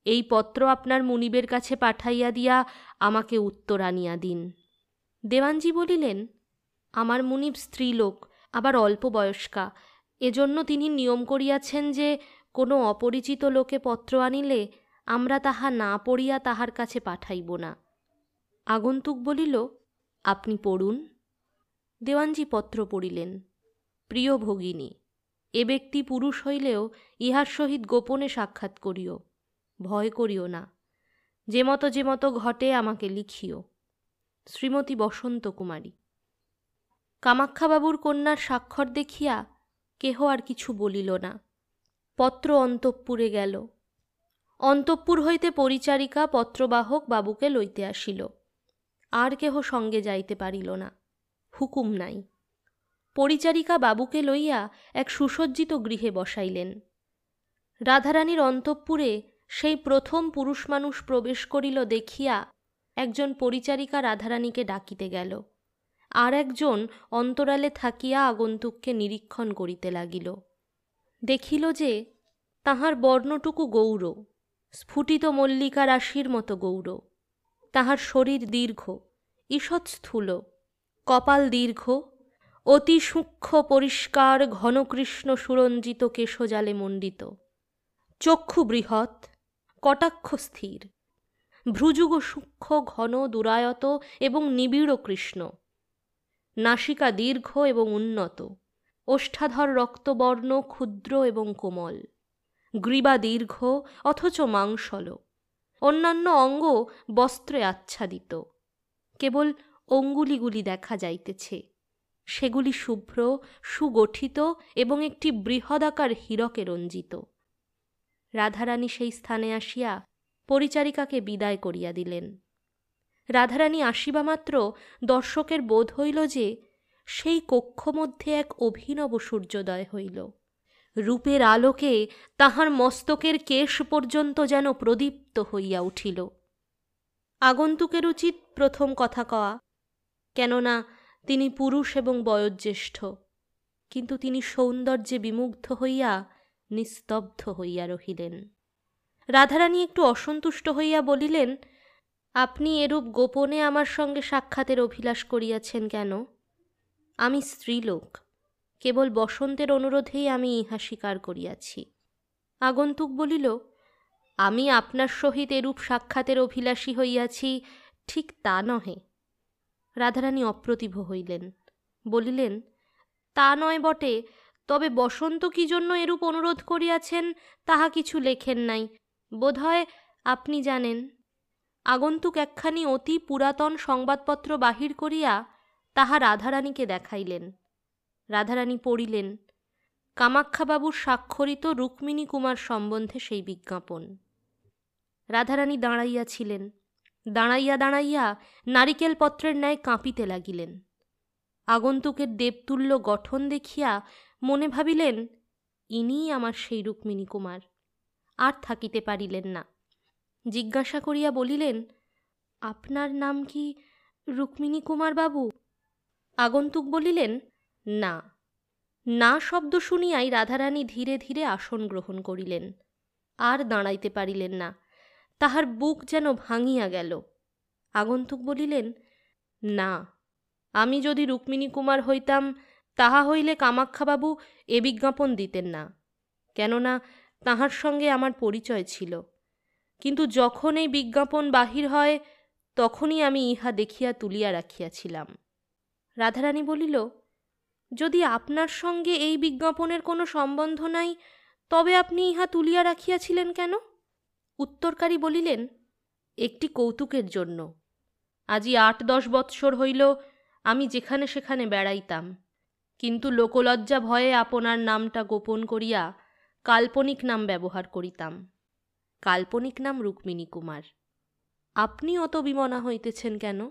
এই পত্র আপনার মুনিবের কাছে পাঠাইয়া দিয়া আমাকে উত্তর আনিয়া দিন। দেওয়ানজি বলিলেন, আমার মুনিব স্ত্রীলোক, আবার অল্প বয়স্কা। এজন্য তিনি নিয়ম করিয়াছেন যে, কোনো অপরিচিত লোকে পত্র আনিলে আমরা তাহা না পড়িয়া তাহার কাছে পাঠাইব না। আগন্তুক বলিল, আপনি পড়ুন। দেওয়ানজি পত্র পড়িলেন। প্রিয় ভগিনী, এ ব্যক্তি পুরুষ হইলেও ইহার সহিত গোপনে সাক্ষাৎ করিও, ভয় করিও না। যে মতো যে মতো ঘটে আমাকে লিখিও। শ্রীমতী বসন্ত কুমারী, কামাক্ষাবাবুর কন্যার স্বাক্ষর দেখিয়া কেহ আর কিছু বলিল না। পত্র অন্তঃপুরে গেল। অন্তঃপুর হইতে পরিচারিকা পত্রবাহক বাবুকে লইতে আসিল। আর কেহ সঙ্গে যাইতে পারিল না। হুকুম নাই। পরিচারিকা বাবুকে লইয়া এক সুসজ্জিত গৃহে বসাইলেন। রাধারানীর অন্তঃপুরে সেই প্রথম পুরুষ মানুষ প্রবেশ করিল দেখিয়া একজন পরিচারিকা রাধারানীকে ডাকিতে গেল। আর একজন অন্তরালে থাকিয়া আগন্তুককে নিরীক্ষণ করিতে লাগিল। দেখিল যে তাহার বর্ণটুকু গৌর স্ফুটিত মল্লিকা রাশির মতো গৌর তাহার শরীর দীর্ঘ, ঈষৎ স্থূল। কপাল দীর্ঘ, অতি সূক্ষ্ম পরিষ্কার ঘনকৃষ্ণ সুরঞ্জিত কেশজালে মণ্ডিত। চক্ষু বৃহৎ, কটাক্ষ স্থির। ভ্রুযুগ সূক্ষ্ম, ঘন, দুরায়ত এবং নিবিড় কৃষ্ণ। নাসিকা দীর্ঘ এবং উন্নত। ওষ্ঠাধর রক্তবর্ণ, ক্ষুদ্র এবং কোমল। গ্রীবা দীর্ঘ, অথচ মাংসল। অন্যান্য অঙ্গ বস্ত্রে আচ্ছাদিত। কেবল অঙ্গুলিগুলি দেখা যাইতেছে। সেগুলি শুভ্র, সুগঠিত এবং একটি বৃহদাকার হীরকে রঞ্জিত। রাধারানী সেই স্থানে আসিয়া পরিচারিকাকে বিদায় করিয়া দিলেন। রাধারানী আসিবা মাত্র দর্শকের বোধ হইল যে, সেই কক্ষ মধ্যে এক অভিনব সূর্যোদয় হইল। রূপের আলোকে তাহার মস্তকের কেশ পর্যন্ত যেন প্রদীপ্ত হইয়া উঠিল। আগন্তুকের উচিত প্রথম কথা কওয়া কেননা তিনি পুরুষ এবং বয়োজ্যেষ্ঠ। কিন্তু তিনি সৌন্দর্যে বিমুগ্ধ হইয়া নিস্তব্ধ হইয়া রহিলেন। রাধারানী একটু অসন্তুষ্ট হইয়া বলিলেন, আপনি এরূপ গোপনে আমার সঙ্গে সাক্ষাতের অভিলাষ করিয়াছেন কেন? আমি স্ত্রীলোক, কেবল বসন্তের অনুরোধেই আমি ইহা স্বীকার করিয়াছি। আগন্তুক বলিল, আমি আপনার সহিত এরূপ সাক্ষাতের অভিলাষী হইয়াছি, ঠিক তা নহে। রাধারানী অপ্রতিভ হইলেন। বলিলেন, তা নয় বটে, তবে বসন্ত কি জন্য এরূপ অনুরোধ করিয়াছেন তাহা কিছু লেখেন নাই। বোধহয় আপনি জানেন, আগন্তুক একখানি অতি পুরাতন সংবাদপত্র বাহির করিয়া তাহা রাধারানীকে দেখাইলেন। রাধারানী পড়িলেন, কামাক্ষাবাবুর স্বাক্ষরিত রুক্মিণী কুমার সম্বন্ধে সেই বিজ্ঞাপন। রাধারানী দাঁড়াইয়াছিলেন দাঁড়াইয়া দাঁড়াইয়া নারিকেল পত্রের ন্যায় কাঁপিতে লাগিলেন। আগন্তুকের দেবতুল্য গঠন দেখিয়া মনে ভাবিলেন, ইনিই আমার সেই রুক্মিণী কুমার, আর থাকিতে পারিলেন না। জিজ্ঞাসা করিয়া বলিলেন, আপনার নাম কি রুক্মিণী কুমার বাবু? আগন্তুক বলিলেন, না। না শব্দ শুনিয়াই রাধারানী ধীরে ধীরে আসন গ্রহণ করিলেন, আর দাঁড়াইতে পারিলেন না। তাহার বুক যেন ভাঙিয়া গেল। আগন্তুক বলিলেন, না, আমি যদি রুক্মিণী কুমার হইতাম, তাহা হইলে কামাক্ষাবাবু এ বিজ্ঞাপন দিতেন না। কেননা তাহার সঙ্গে আমার পরিচয় ছিল। কিন্তু যখন এই বিজ্ঞাপন বাহির হয়, তখনই আমি ইহা দেখিয়া তুলিয়া রাখিয়াছিলাম। রাধারানী বলিল, যদি আপনার সঙ্গে এই বিজ্ঞাপনের কোনো সম্বন্ধ নাই, তবে আপনি ইহা তুলিয়া রাখিয়াছিলেন কেন? উত্তরকারী বলিলেন, একটি কৌতুকের জন্য। আজি আট দশ বৎসর হইল, আমি যেখানে সেখানে বেড়াইতাম। কিন্তু লোকলজ্জা ভয়ে আপনার নামটা গোপন করিয়া কাল্পনিক নাম ব্যবহার করিতাম। কাল্পনিক নাম রুক্মিণী কুমার আপনি অত বিমনা হইতেছেন কেন?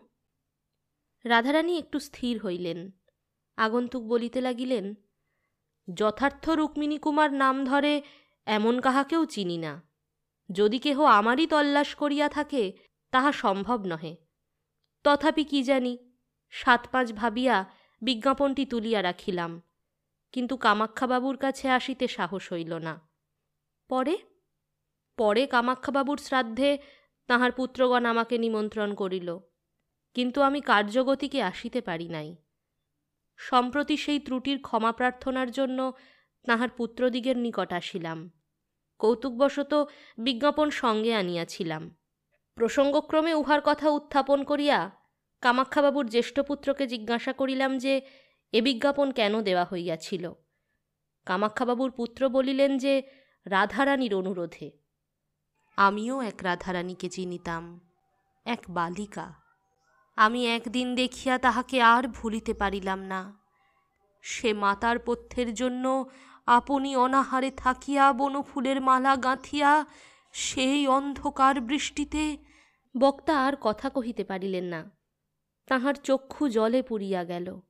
রাধারানী একটু স্থির হইলেন। আগন্তুক বলিতে লাগিলেন, যথার্থ রুক্মিণী কুমার নাম ধরে এমন কাহাকেও চিনি না। যদি কেহ আমারই তল্লাশ করিয়া থাকে, তাহা সম্ভব নহে। তথাপি কি জানি, সাত পাঁচ ভাবিয়া বিজ্ঞাপনটি তুলিয়া রাখিলাম, কিন্তু কামাক্ষাবাবুর কাছে আসিতে সাহস হইল না। পরে? পরে কামাক্ষাবাবুর শ্রাদ্ধে তাহার পুত্রগণ আমাকে নিমন্ত্রণ করিল, কিন্তু আমি কার্যগতিকে আসিতে পারি নাই। সম্প্রতি সেই ত্রুটির ক্ষমা প্রার্থনার জন্য তাহার পুত্রদিগের নিকট আসিলাম। কৌতুকবশত বিজ্ঞাপন সঙ্গে আনিয়াছিলাম। প্রসঙ্গক্রমে উহার কথা উত্থাপন করিয়া কামাক্ষাবাবুর জ্যেষ্ঠপুত্রকে জিজ্ঞাসা করিলাম যে, এ বিজ্ঞাপন কেন দেওয়া হইয়াছিল? কামাক্ষাবাবুর পুত্র বলিলেন যে, রাধারানীর অনুরোধে। আমিও এক রাধারানীকে চিনিতাম, এক বালিকা। আমি একদিন দেখিয়া তাহাকে আর ভুলিতে পারিলাম না। সে মাতার পথ্যের জন্য আপনি অনাহারে থাকিয়া বনফুলের মালা গাঁথিয়া সেই অন্ধকার বৃষ্টিতে বক্তা আর কথা কহিতে পারিলেন না। তাহার চক্ষু জলে পুড়িয়া গেল।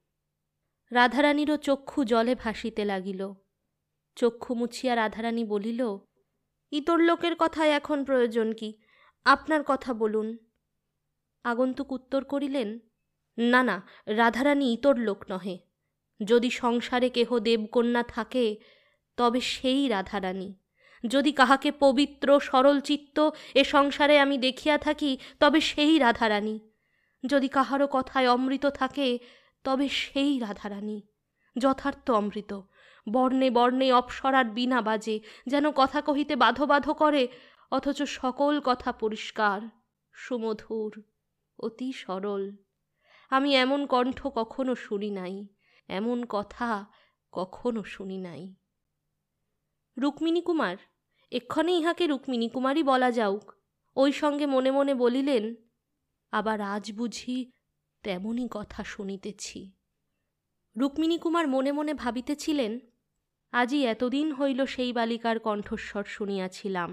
রাধারানীরও চক্ষু জলে ভাসিতে লাগিল। চক্ষু মুছিয়া রাধারানী বলিল, ইতর লোকের কথায় এখন প্রয়োজন কি? আপনার কথা বলুন। আগন্তুক উত্তর করিলেন, না না, রাধারানী ইতর লোক নহে। যদি সংসারে কেহ দেবকন্যা থাকে, তবে সেই রাধারানী। যদি কাহাকে পবিত্র, সরল চিত্ত এ সংসারে আমি দেখিয়া থাকি, তবে সেই রাধারানী। যদি কাহারও কথায় অমৃত থাকে, তবে সেই রাধারানী। যথার্থ অমৃত। বর্ণে বর্ণে অপসরার বিনা বাজে, যেন কথা কহিতে বাধো বাধো করে, অথচ সকল কথা পরিষ্কার, সুমধুর, অতি সরল। আমি এমন কণ্ঠ কখনো শুনি নাই। এমন কথা কখনো শুনি নাই। রুক্মিণী কুমার এক্ষণে ইহাকে রুক্মিণী কুমারই বলা যাউক। ওই সঙ্গে মনে মনে বলিলেন, আবার আজ বুঝি তেমনই কথা শুনিতেছি। রুক্মিণী কুমার মনে মনে ভাবিতেছিলেন আজই এতদিন হইল সেই বালিকার কণ্ঠস্বর শুনিয়াছিলাম।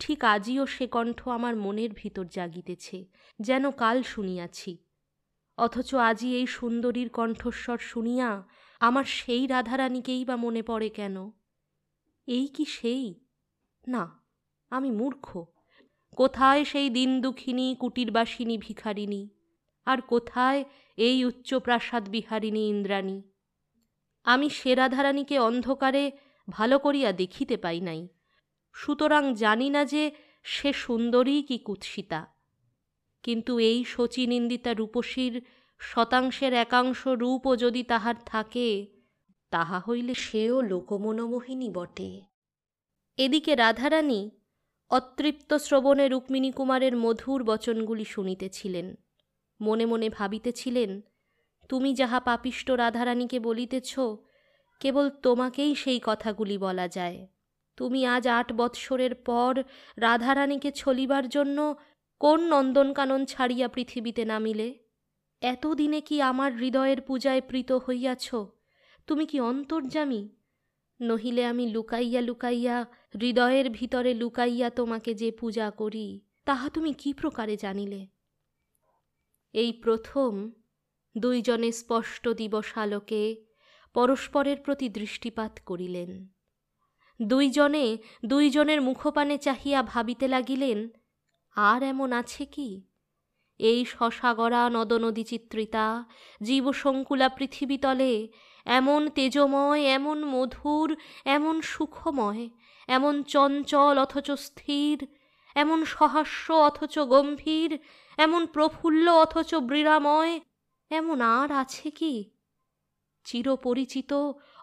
ঠিক আজিও সে কণ্ঠ আমার মনের ভিতর জাগিতেছে, যেন কাল শুনিয়াছি। অথচ আজি এই সুন্দরীর কণ্ঠস্বর শুনিয়া আমার সেই রাধারানীকেই বা মনে পড়ে কেন? এই কি সেই? না, আমি মূর্খ। কোথায় সেই দিন দুঃখিনী কুটিরবাসিনী, ভিখারিণী? আর কোথায় এই উচ্চপ্রাসাদ বিহারিণী, ইন্দ্রাণী? আমি সে রাধারানীকে অন্ধকারে ভালো করিয়া দেখিতে পাই নাই। সুতরাং জানি না যে সে সুন্দরী কি কুৎসিতা। কিন্তু এই শচীনিন্দিতা রূপসীর শতাংশের একাংশ রূপও যদি তাহার থাকে, তাহা হইলে সেও লোকমনোমোহিনী বটে। এদিকে রাধারানী অতৃপ্ত শ্রবণে রুক্মিণী কুমারের মধুর বচনগুলি শুনিতেছিলেন। মনে মনে ভাবিতেছিলেন, তুমি যাহা পাপিষ্ট রাধারানীকে বলিতেছ, কেবল তোমাকেই সেই কথাগুলি বলা যায়। তুমি আজ আট বৎসরের পর রাধারানীকে ছলিবার জন্য কোন নন্দনকানন ছাড়িয়া পৃথিবীতে নামিলে? এতদিনে কি আমার হৃদয়ের পূজায় প্রীত হইয়াছ? তুমি কি অন্তর্জামী নহিলে আমি লুকাইয়া লুকাইয়া, হৃদয়ের ভিতরে লুকাইয়া তোমাকে যে পূজা করি, তাহা তুমি কি প্রকারে জানিলে? এই প্রথম দুইজনে স্পষ্ট দিবসালোকে পরস্পরের প্রতি দৃষ্টিপাত করিলেন। দুইজনে দুইজনের মুখপানে চাহিয়া ভাবিতে লাগিলেন আর এমন আছে কি? এই শশাগড়া নদনদী চিত্রিতা জীবসংকুলা পৃথিবীতলে এমন তেজময়, এমন মধুর, এমন সুখময়, এমন চঞ্চল অথচ স্থির, এমন সহাস্য অথচ গম্ভীর, এমন প্রফুল্ল অথচ বৃরাময়, এমন আর আছে কি? চিরপরিচিত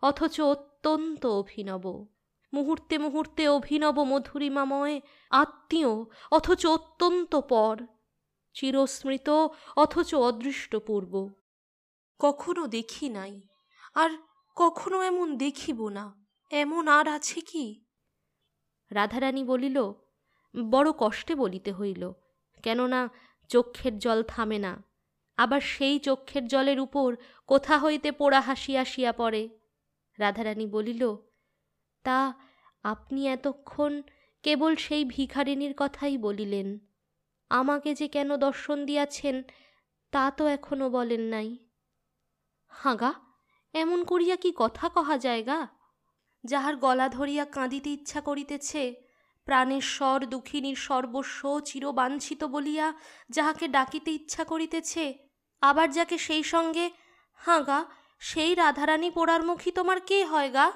অথচ অত্যন্ত অভিনব। মুহূর্তে মুহূর্তে অভিনব মধুরিমাময়, আত্মীয়, অথচ অত্যন্ত পর, চিরস্মৃত, অথচ অদৃষ্টপূর্ব। কখনো দেখি নাই, আর কখনো এমন দেখিব না, এমন আর আছে কি? রাধারানী বলিল, বড় কষ্টে বলিতে হইল, কেননা চক্ষের জল থামে না, আবার সেই চক্ষের জলের উপর কোথা হইতে পোড়া হাসি আসিয়া পড়ে? রাধারানী বলিল তা আপনি এতক্ষণ কেবল সেই ভিখারিনীর কথাই বলিলেন। আমাকে যে কেন দর্শন দিয়াছেন, তা তো এখনও বলেন নাই। হাগা, এমন করিয়া কি কথা কহা যায়গা যাহার গলা ধরিয়া কাঁদিতে ইচ্ছা করিতেছে, প্রাণের স্বর দুঃখিনীর সর্বস্ব চিরবাঞ্ছিত বলিয়া যাহাকে ডাকিতে ইচ্ছা করিতেছে, আবার যাকে সেই সঙ্গে, হাঁগা, সেই রাধারানী পোড়ার মুখী তোমার কে হয় গা?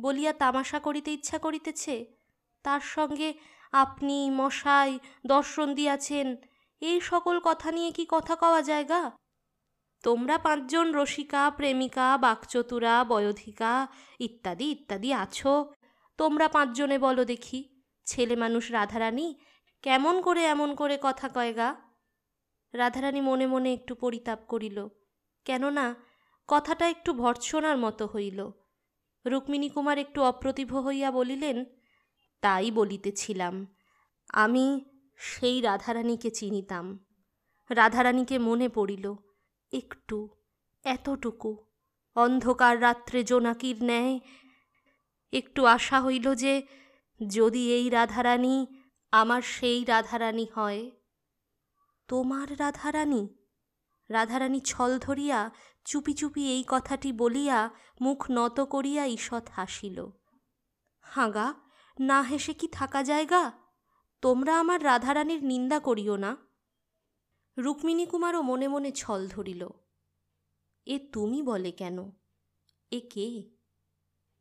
বলিয়া তামাশা করিতে ইচ্ছা করিতেছে। তার সঙ্গে আপনি মশাই, দর্শন দিয়াছেন, এই সকল কথা নিয়ে কি কথা কওয়া জায়গা তোমরা পাঁচজন রসিকা, প্রেমিকা, বাকচতুরা, বয়োধিকা ইত্যাদি ইত্যাদি আছো। তোমরা পাঁচজনে বলো দেখি, ছেলে মানুষ রাধারানী কেমন করে এমন করে কথা কয় গা? রাধারানী মনে মনে একটু পরিতাপ করিল। কেননা, কথাটা একটু ভর্ৎসনার মতো হইল। রুক্মিণী কুমার একটু অপ্রতিভ হইয়া বলিলেন, তাই বলিতেছিলাম। আমি সেই রাধারানীকে চিনিতাম। রাধারানীকে মনে পড়িল, একটু, এতটুকু। অন্ধকার রাত্রে জোনাকির ন্যায় একটু আশা হইল যে, যদি এই রাধারানী আমার সেই রাধারানী হয়, তোমার রাধারানী? রাধারানী ছল ধরিয়া চুপি চুপি এই কথাটি বলিয়া মুখ নত করিয়া ঈষৎ হাসিল। হাগা, না হেসে কি থাকা জায়গা? তোমরা আমার রাধারানীর নিন্দা করিও না? রুক্মিণী কুমারও মনে মনে ছল ধরিল। এ তুমি বলে কেন? এ কে?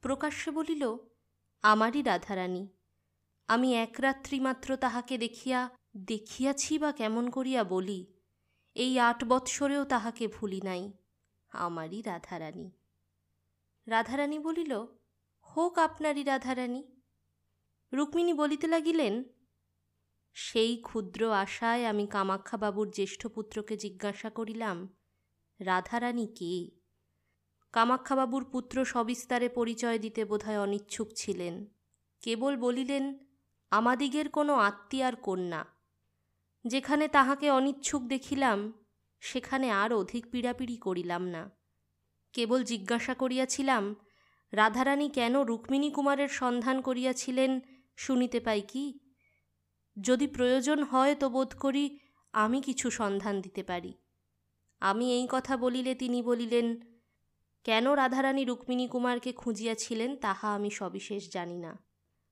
প্রকাশ্যে বলিল, আমারই রাধারানী। আমি এক রাত্রি মাত্র তাহাকে দেখিয়া, দেখিয়াছি বা কেমন করিয়া বলি, এই আট বৎসরেও তাহাকে ভুলি নাই। আমারই রাধারানী। রাধারানী বলিল, হোক আপনারই রাধারানী। রুক্মিণী বলিতে লাগিলেন, সেই ক্ষুদ্র আশায় আমি কামাক্ষাবাবুর জ্যেষ্ঠ পুত্রকে জিজ্ঞাসা করিলাম, রাধারানী কে? কামাক্ষাবাবুর পুত্র সবিস্তারে পরিচয় দিতে বোধহয় অনিচ্ছুক ছিলেন। কেবল বলিলেন, আমাদিগের কোনো আত্মীয়ার কন্যা। যেখানে তাহাকে অনিচ্ছুক দেখিলাম সেখানে আর অধিক পীড়াপিড়ি করিলাম না। কেবল জিজ্ঞাসা করিয়াছিলাম, রাধারানী কেন রুক্মিণী কুমারের সন্ধান করিয়াছিলেন শুনিতে পাই কি? যদি প্রয়োজন হয় তো বোধ করি আমি কিছু সন্ধান দিতে পারি। আমি এই কথা বলিলে তিনি বলিলেন, কেন রাধারানী রুক্মিণী কুমারকে খুঁজিয়াছিলেন তাহা আমি সবিশেষ জানি না।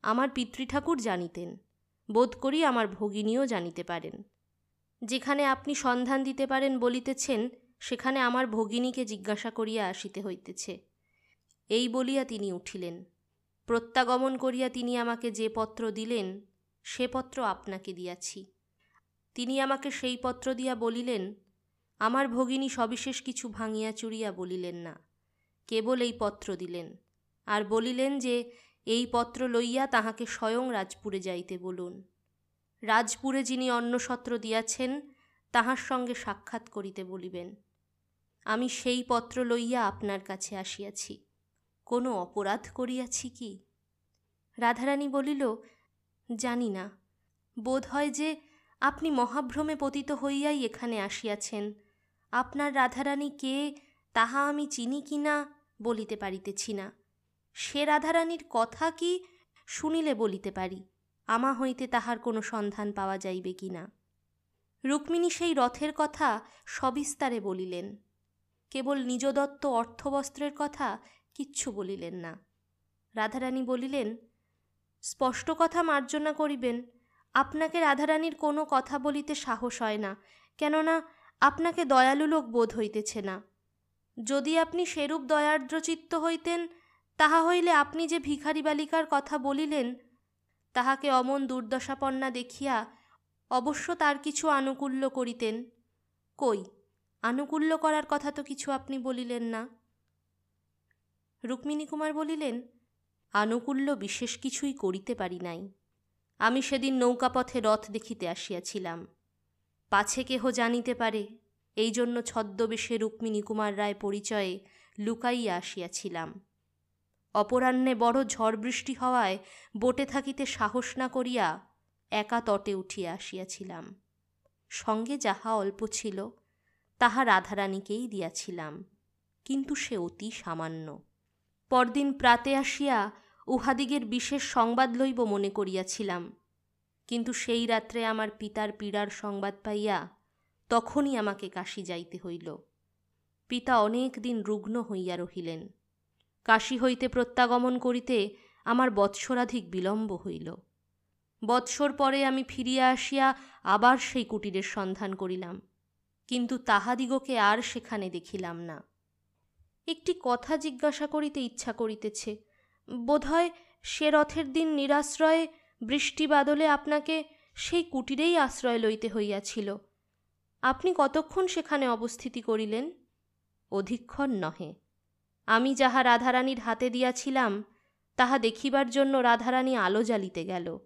আমার পিতৃঠাকুর জানিতেন, বোধ করি আমার ভগিনীও জানিতে পারেন। যেখানে আপনি সন্ধান দিতে পারেন বলিতেছেন, সেখানে আমার ভগিনীকে জিজ্ঞাসা করিয়া আসিতে হইতেছে। এই বলিয়া তিনি উঠিলেন। প্রত্যাগমন করিয়া তিনি আমাকে যে পত্র দিলেন, সে পত্র আপনাকে দিয়াছি। তিনি আমাকে সেই পত্র দিয়া বলিলেন, আমার ভগিনী সবিশেষ কিছু ভাঙিয়া চুরিয়া বলিলেন না, কেবল এই পত্র দিলেন। আর বলিলেন যে, এই পত্র লইয়া তাহাকে স্বয়ং রাজপুরে যাইতে বলুন। রাজপুরে যিনি অন্নসত্র দিয়াছেন, তাহার সঙ্গে সাক্ষাৎ করিতে বলিবেন, আমি সেই পত্র লইয়া আপনার কাছে আসিয়াছি, কোনো অপরাধ করিয়াছি কি? রাধারানী বলিল, জানি না, বোধ হয় যে আপনি মহাভ্রমে পতিত হইয়াই এখানে আসিয়াছেন, আপনার রাধারানী কে তাহা আমি চিনি কি না বলিতে পারিতেছি না, সে রাধারানীর কথা কি শুনিলে বলিতে পারি? আমা হইতে তাহার কোনো সন্ধান পাওয়া যাইবে কি না? রুক্মিণী সেই রথের কথা সবিস্তারে বলিলেন। কেবল নিজদত্ত অর্থবস্ত্রের কথা কিচ্ছু বলিলেন না। রাধারানী বলিলেন, স্পষ্ট কথা মার্জনা করিবেন। আপনাকে রাধারানীর কোনো কথা বলিতে সাহস হয় না, কেননা আপনাকে দয়ালু লোক বোধ হইতেছে না। যদি আপনি সেরূপ দয়ার্দ্রচিত্ত হইতেন, তাহা হইলে আপনি যে ভিখারি বালিকার কথা বলিলেন তাহাকে অমন দুর্দশাপন্না দেখিয়া অবশ্য তার কিছু আনুকূল্য করিতেন। কই, আনুকূল্য করার কথা তো কিছু আপনি বলিলেন না। রুক্মিণী কুমার বলিলেন, আনুকূল্য বিশেষ কিছুই করিতে পারি নাই। আমি সেদিন নৌকাপথে রথ দেখিতে আসিয়াছিলাম। পাছে কেহ জানিতে পারে এই জন্য ছদ্মবেশে রুক্মিণী কুমার রায় পরিচয়ে লুকাইয়া আসিয়াছিলাম। অপরাহ্নে বড় ঝড় বৃষ্টি হওয়ায় বোটে থাকিতে সাহস না করিয়া একা তটে উঠিয়া আসিয়াছিলাম। সঙ্গে যাহা অল্প ছিল, তাহা রাধারানীকেই দিয়াছিলাম, কিন্তু সে অতি সামান্য। পরদিন প্রাতে আসিয়া উহাদিগের বিশেষ সংবাদ লইব মনে করিয়াছিলাম, কিন্তু সেই রাত্রে আমার পিতার পীড়ার সংবাদ পাইয়া তখনই আমাকে কাশি যাইতে হইল। পিতা অনেক দিন রুগ্ন হইয়া রহিলেন। কাশী হইতে প্রত্যাগমন করিতে আমার বৎসরাধিক বিলম্ব হইল। বৎসর পরে আমি ফিরিয়া আসিয়া আবার সেই কুটিরের সন্ধান করিলাম, কিন্তু তাহাদিগকে আর সেখানে দেখিলাম না। একটি কথা জিজ্ঞাসা করিতে ইচ্ছা করিতেছে, বোধহয় সে রথের দিন নিরাশ্রয়ে বৃষ্টি বাদলে আপনাকে সেই কুটিরেই আশ্রয় লইতে হইয়াছিল। আপনি কতক্ষণ সেখানে অবস্থিতি করিলেন? অধিকক্ষণ নহে। আমি যাহা রাধারানীর হাতে দিয়াছিলাম, তাহা দেখিবার জন্য রাধারানী আলো জ্বালিতে গেল।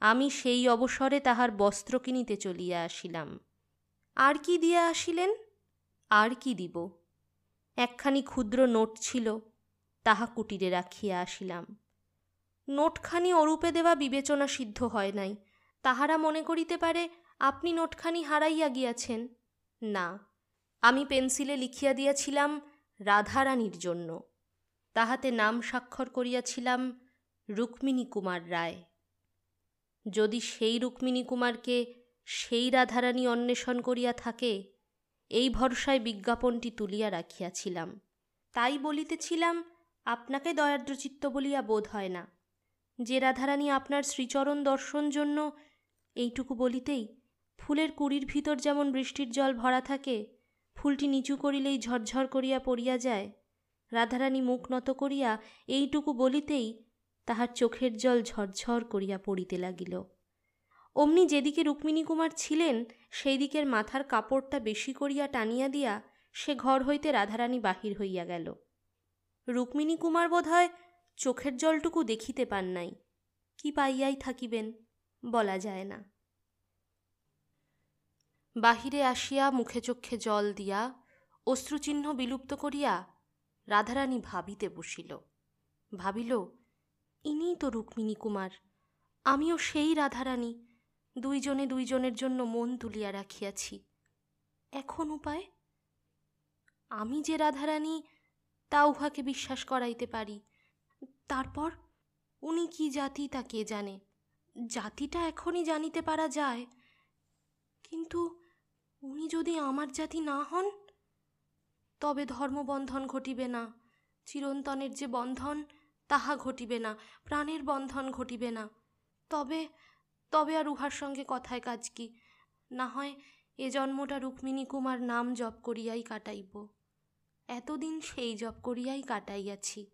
আমি সেই অবসরে তাহার বস্ত্র কিনিতে চলিয়া আসিলাম। আর কি দিয়া আসিলেন? আর কি দিব? একখানি ক্ষুদ্র নোট ছিল, তাহা কুটিরে রাখিয়া আসিলাম। নোটখানি অরূপে দেওয়া বিবেচনা সিদ্ধ হয় নাই। তাহারা মনে করিতে পারে, আপনি নোটখানি হারাইয়া গিয়াছেন। না, আমি পেন্সিলে লিখিয়া দিয়াছিলাম রাধারানীর জন্য। তাহাতে নাম স্বাক্ষর করিয়াছিলাম রুক্মিণী কুমার রায়। যদি সেই রুক্মিণী কুমারকে সেই রাধারানী অন্বেষণ করিয়া থাকে, এই ভরসায় বিজ্ঞাপনটি তুলিয়া রাখিয়াছিলাম। তাই বলিতেছিলাম, আপনাকে দয়াদ্রচিত্ত বলিয়া বোধ হয় না। যে রাধারানী আপনার শ্রীচরণ দর্শন জন্য, এইটুকু বলিতেই ফুলের কুড়ির ভিতর যেমন বৃষ্টির জল ভরা থাকে ফুলটি নিচু করিলেই ঝরঝর করিয়া পড়িয়া যায়। রাধারানী মুখ নত করিয়া এইটুকু বলিতেই তাহার চোখের জল ঝরঝর করিয়া পড়িতে লাগিল। অমনি যেদিকে রুক্মিণী কুমার ছিলেন সেই দিকের মাথার কাপড়টা বেশি করিয়া টানিয়া দিয়া সে ঘর হইতে রাধারানী বাহির হইয়া গেল। রুক্মিণী কুমার বোধহয় চোখের জলটুকু দেখিতে পান নাই। কি পাইয়াই থাকিবেন, বলা যায় না। বাহিরে আসিয়া মুখে চক্ষে জল দিয়া অশ্রুচিহ্ন বিলুপ্ত করিয়া রাধারানী ভাবিতে বসিল। ভাবিল, ইনিই তো রুক্মিণী কুমার। আমিও সেই রাধারানী। দুইজনে দুইজনের জন্য মন তুলিয়া রাখিয়াছি। এখন উপায়? আমি যে রাধারানী, তা উহাকে বিশ্বাস করাইতে পারি। তারপর উনি কি জাতি তা কে জানে? জাতিটা এখনই জানিতে পারা যায়। কিন্তু উনি যদি আমার জাতি না হন, তবে ধর্মবন্ধন ঘটিবে না। চিরন্তনের যে বন্ধন, তাহা ঘটিবে না। প্রাণের বন্ধন ঘটিবে না। তবে তবে আর উহার সঙ্গে কথায় কাজ কি? না হয় এ জন্মটা রুক্মিণী কুমার নাম জপ করিয়াই কাটাইব। এতদিন সেই জপ করিয়াই কাটাইয়াছি।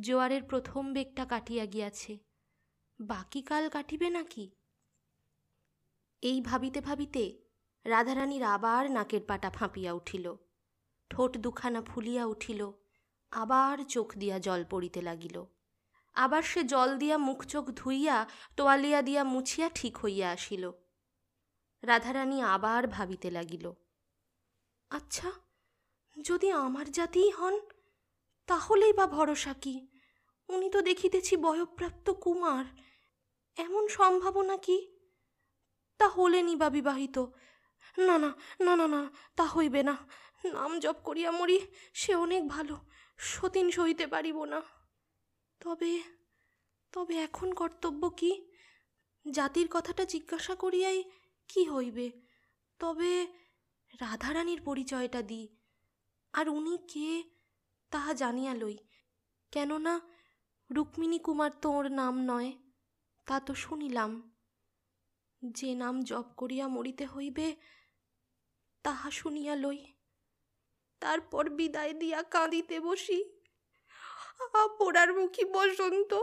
জোয়ারের প্রথম বেগটা কাটিয়া গিয়াছে। বাকি কাল কাটিবে নাকি? এই ভাবিতে ভাবিতে রাধারানীর আবার নাকের পাটা ফাঁপিয়া উঠিল। ঠোঁট দুখানা ফুলিয়া উঠিল। আবার চোখ দিয়া জল পড়িতে লাগিল। আবার সে জল দিয়া মুখ চোখ ধুইয়া তোয়ালিয়া দিয়া মুছিয়া ঠিক হইয়া আসিল। রাধারানী আবার ভাবিতে লাগিল আচ্ছা যদি আমার জাতিই হন, তাহলেই বা ভরসা কি? উনি তো দেখিতেছি বয়প্রাপ্ত কুমার। এমন সম্ভাবনা কি? তা হলেনি বা বিবাহিত। না না না না না, তা হইবে না। নাম জপ করিয়া মরি, সে অনেক ভালো। সতীন সইতে পারিব না। তবে তবে এখন কর্তব্য কি? জাতির কথাটা জিজ্ঞাসা করিয়াই কি হইবে? তবে রাধারানীর পরিচয়টা দিই। আর উনি কে, তাহা জানিয়া লই। কেননা, রুক্মিণী কুমার তো ওর নাম নয়, তা তো শুনিলাম। যে নাম জপ করিয়া মরিতে হইবে তাহা শুনিয়া লই। তারপর বিদায় দিয়া কাঁদিতে বসি। পোড়ার মুখী বসন্ত,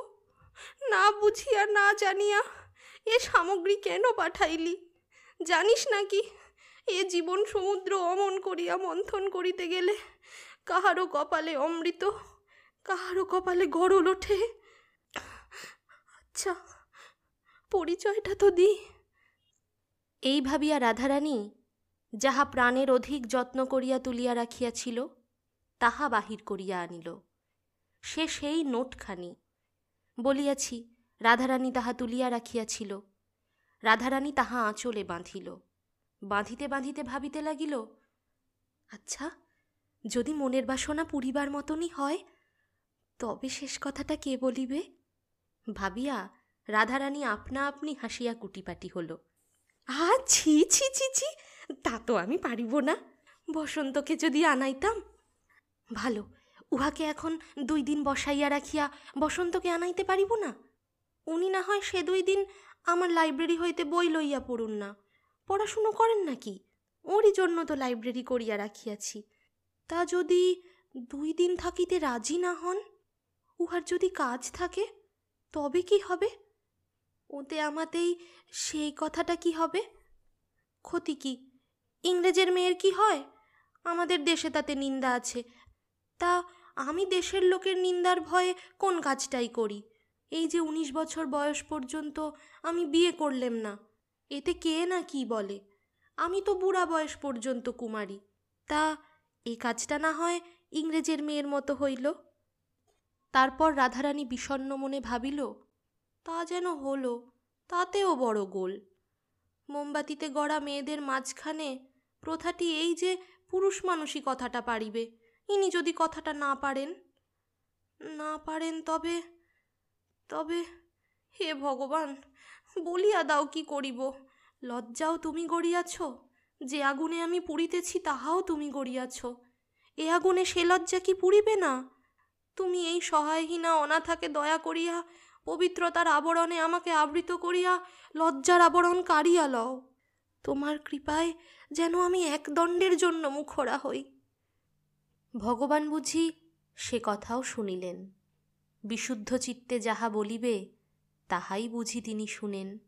না বুঝিয়া, না জানিয়া এ সামগ্রী কেন পাঠাইলি? জানিস নাকি এ জীবন সমুদ্র অমন করিয়া মন্থন করিতে গেলে কাহারও কপালে অমৃত কাহারও কপালে গরল ওঠে। আচ্ছা পরিচয়টা তো দি। এই ভাবিয়া রাধারানী যাহা প্রাণের অধিক যত্ন করিয়া তুলিয়া রাখিয়াছিল, তাহা বাহির করিয়া আনিল। সে সেই নোটখানি। বলিয়াছি, রাধারানী তাহা তুলিয়া রাখিয়াছিল। রাধারানী তাহা আঁচলে বাঁধিল। বাঁধিতে বাঁধিতে ভাবিতে লাগিল আচ্ছা যদি মনের বাসনা পুরিবার মতনই হয়, তবে শেষ কথাটা কে বলিবে? ভাবিয়া রাধারানী আপনা আপনি হাসিয়া কুটিপাটি হল। আ, ছি ছি ছি ছি! তা তো আমি পারিব না। বসন্তকে যদি আনাইতাম? ভালো, উহাকে এখন দুই দিন বসাইয়া রাখিয়া বসন্তকে আনাইতে পারিব না? উনি না হয় সে দুই দিন আমার লাইব্রেরি হইতে বই লইয়া পড়ুন না। পড়াশুনো করেন নাকি? ওরই জন্য তো লাইব্রেরি করিয়া রাখিয়াছি। তা যদি দুই দিন থাকিতে রাজি না হন? উহার যদি কাজ থাকে, তবে কি হবে? ওতে আমাতেই সেই কথাটা কি হবে? ক্ষতি কি? ইংরেজের মেয়ের কি হয়? আমাদের দেশে তাতে নিন্দা আছে। তা আমি দেশের লোকের নিন্দার ভয়ে কোন কাজটাই করি? এই যে উনিশ বছর বয়স পর্যন্ত আমি বিয়ে করলেম না। এতে কে না কি বলে? আমি তো বুড়া বয়স পর্যন্ত কুমারী। তা এই কাজটা না হয় ইংরেজের মেয়ের মতো হইল? তারপর রাধারানী বিষণ্ন মনে ভাবিল, তা যেন হলো, তাতেও বড় গোল। মোমবাতিতে গড়া মেয়েদের মাঝখানে প্রথাটি এই যে পুরুষ মানুষই কথাটা পারিবে। ইনি যদি কথাটা না পারেন না পারেন তবে তবে হে ভগবান, বলিয়া দাও কি করিব? লজ্জাও তুমি গড়িয়াছ, যে আগুনে আমি পুড়িতেছি তাহাও তুমি গড়িয়াছ। এ আগুনে সে লজ্জা কি পুড়িবে না? তুমি এই সহায়হীনা অনাথাকে দয়া করিয়া, পবিত্রতার আবরণে আমাকে আবৃত করিয়া লজ্জার আবরণ কাড়িয়া লও। তোমার কৃপায় যেন আমি এক দণ্ডের জন্য মুখরা হই। ভগবান বুঝি সে কথাও শুনিলেন। বিশুদ্ধ চিত্তে যাহা বলিবে, তাহাই বুঝি তিনি শুনেন।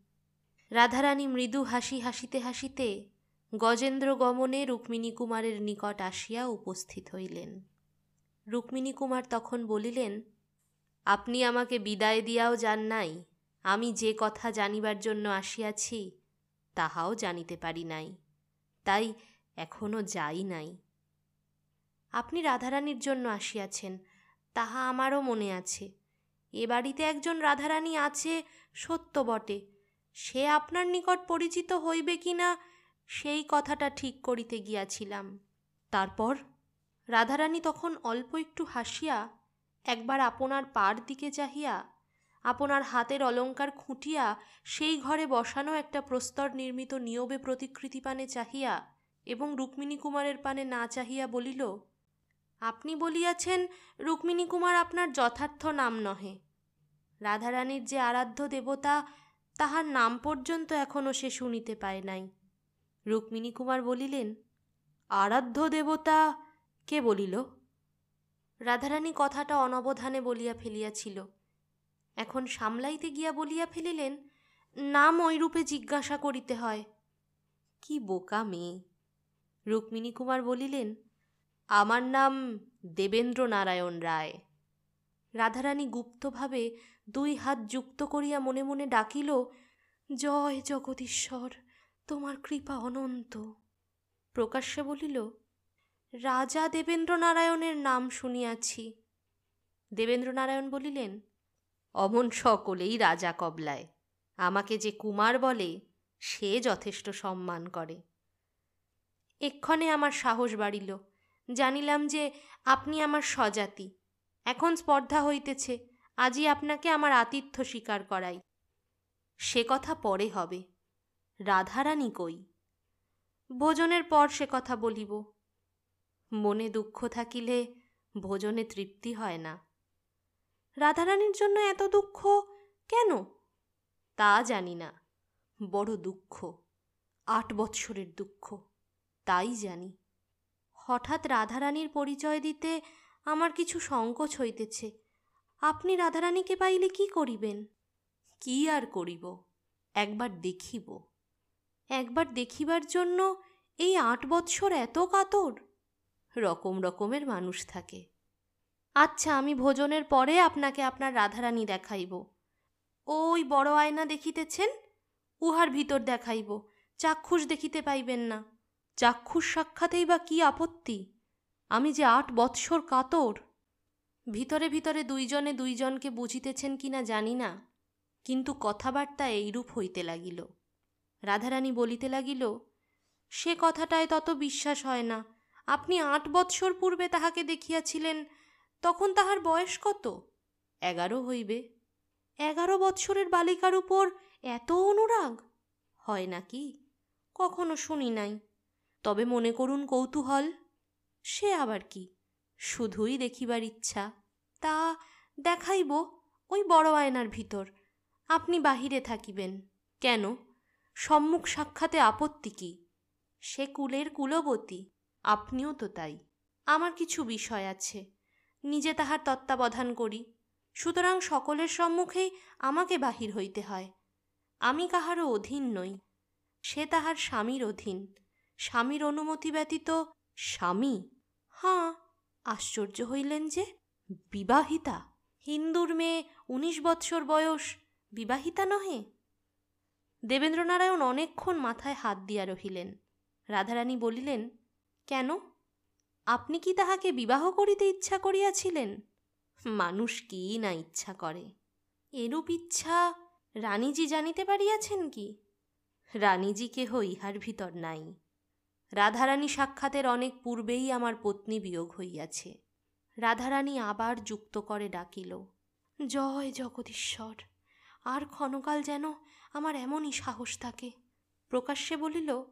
রাধারানী মৃদু হাসি হাসিতে হাসিতে গজেন্দ্র গমনে রুক্মিণী কুমারের নিকট আসিয়া উপস্থিত হইলেন। রুক্মিণী কুমার তখন বলিলেন, আপনি আমাকে বিদায় দিয়াও যান নাই, আমি যে কথা জানিবার জন্য আসিয়াছি, তাহাও জানিতে পারি নাই। তাই এখনও যাই নাই। আপনি রাধারানীর জন্য আসিয়াছেন, তাহা আমারও মনে আছে। এ বাড়িতে একজন রাধারানী আছে, সত্য বটে। সে আপনার নিকট পরিচিত হইবে কি না সেই কথাটা ঠিক করিতে গিয়াছিলাম। তারপর রাধারানী তখন অল্প একটু হাসিয়া, একবার আপনার পার দিকে চাহিয়া আপনার হাতের অলঙ্কার খুঁটিয়া সেই ঘরে বসানো একটা প্রস্তর নির্মিত নিয়বে প্রতিকৃতি পানে চাহিয়া এবং রুক্মিণী কুমারের পানে না চাহিয়া বলিল, আপনি বলিয়াছেন রুক্মিণী কুমার আপনার যথার্থ নাম নহে। রাধারানীর যে আরাধ্য দেবতা, তাহার নাম পর্যন্ত এখনও সে শুনিতে পায় নাই রুক্মিণী কুমার বলিলেন, আরাধ্য দেবতা কে বলিল রাধারানী কথাটা অনবধানে বলিয়া ফেলিয়াছিল। এখন সামলাইতে গিয়া বলিয়া ফেলিলেন, নাম ওইরূপে জিজ্ঞাসা করিতে হয়। কি বোকা মেয়ে? রুক্মিণী কুমার বলিলেন, আমার নাম দেবেন্দ্র নারায়ণ রায়। রাধারানী গুপ্তভাবে দুই হাত যুক্ত করিয়া মনে মনে ডাকিল, জয় জগদীশ্বর, তোমার কৃপা অনন্ত। প্রকাশ্যে বলিল, রাজা দেবেন্দ্র নারায়ণের নাম শুনিয়াছি। দেবেন্দ্র নারায়ণ বলিলেন অমন সকলেই রাজা কবলায়। আমাকে যে কুমার বলে, সে যথেষ্ট সম্মান করে। এক্ষণে আমার সাহস বাড়িল। জানিলাম যে আপনি আমার স্বজাতি। এখন স্পর্ধা হইতেছে, আজই আপনাকে আমার আতিথ্য স্বীকার করাই। সে কথা পরে হবে। রাধারানী কই? ভোজনের পর সে কথা বলিব। মনে দুঃখ থাকিলে ভোজনে তৃপ্তি হয় না। রাধারানীর জন্য এত দুঃখ কেন? তা জানি না। বড় দুঃখ, আট বৎসরের দুঃখ, তাই জানি। হঠাৎ রাধারানীর পরিচয় দিতে আমার কিছু সংকোচ হইতেছে। আপনি রাধারানীকে পাইলে কি করিবেন? কি আর করিব? একবার দেখিব। একবার দেখিবার জন্য এই আট বৎসর এত কাতর? রকম রকমের মানুষ থাকে। আচ্ছা আমি ভোজনের পরে আপনাকে আপনার রাধারানী দেখাইব। ওই বড় আয়না দেখিতেছেন? উহার ভিতর দেখাইব। চাক্ষুষ দেখিতে পাইবেন না। চাক্ষুষ সাক্ষাতেই বা কি আপত্তি? আমি যে আট বৎসর কাতর। ভিতরে ভিতরে দুইজনে দুইজনকে বুঝিতেছেন কিনা জানি না, কিন্তু কথাবার্তা এইরূপ হইতে লাগিল। রাধারানী বলিতে লাগিল, সে কথাটায় তত বিশ্বাস হয় না। আপনি আট বৎসর পূর্বে তাহাকে দেখিয়াছিলেন তখন তাহার বয়স কত? এগারো হইবে। এগারো বৎসরের বালিকার উপর এত অনুরাগ? হয় নাকি? কখনো শুনি নাই। তবে মনে করুন কৌতূহল। সে আবার কি? শুধুই দেখিবার ইচ্ছা। তা দেখাইব ওই বড় আয়নার ভিতর। আপনি বাহিরে থাকিবেন। কেন? সম্মুখ সাক্ষাতে আপত্তি কি? সে কুলের কুলবতী। আপনিও তো তাই। আমার কিছু বিষয় আছে। নিজে তাহার তত্ত্বাবধান করি, সুতরাং সকলের সম্মুখেই আমাকে বাহির হইতে হয়। আমি কাহারও অধীন নই, সে তাহার স্বামীর অধীন। স্বামীর অনুমতি ব্যতীত স্বামী? হাঁ, আশ্চর্য হইলেন যে, বিবাহিতা? হিন্দুর মেয়ে উনিশ বৎসর বয়স, বিবাহিতা নহে? দেবেন্দ্রনারায়ণ অনেকক্ষণ মাথায় হাত দিয়া রহিলেন। রাধারানী বলিলেন, কেন? আপনি কি তাহাকে বিবাহ করিতে ইচ্ছা করিয়াছিলেন? মানুষ কি না ইচ্ছা করে? এরূপ ইচ্ছা রানীজি জানিতে পারিয়াছেন কি? রানীজি কেহ ইহার ভিতর নাই। রাধারানী সাক্ষাতের অনেক পূর্বেই আমার পত্নী বিয়োগ হইয়াছে। রাধারানী আবার যুক্ত করে ডাকিল, জয় জগদীশ্বর, আর ক্ষণকাল যেন আমার এমনই সাহস থাকে। প্রকাশ্যে বলিল,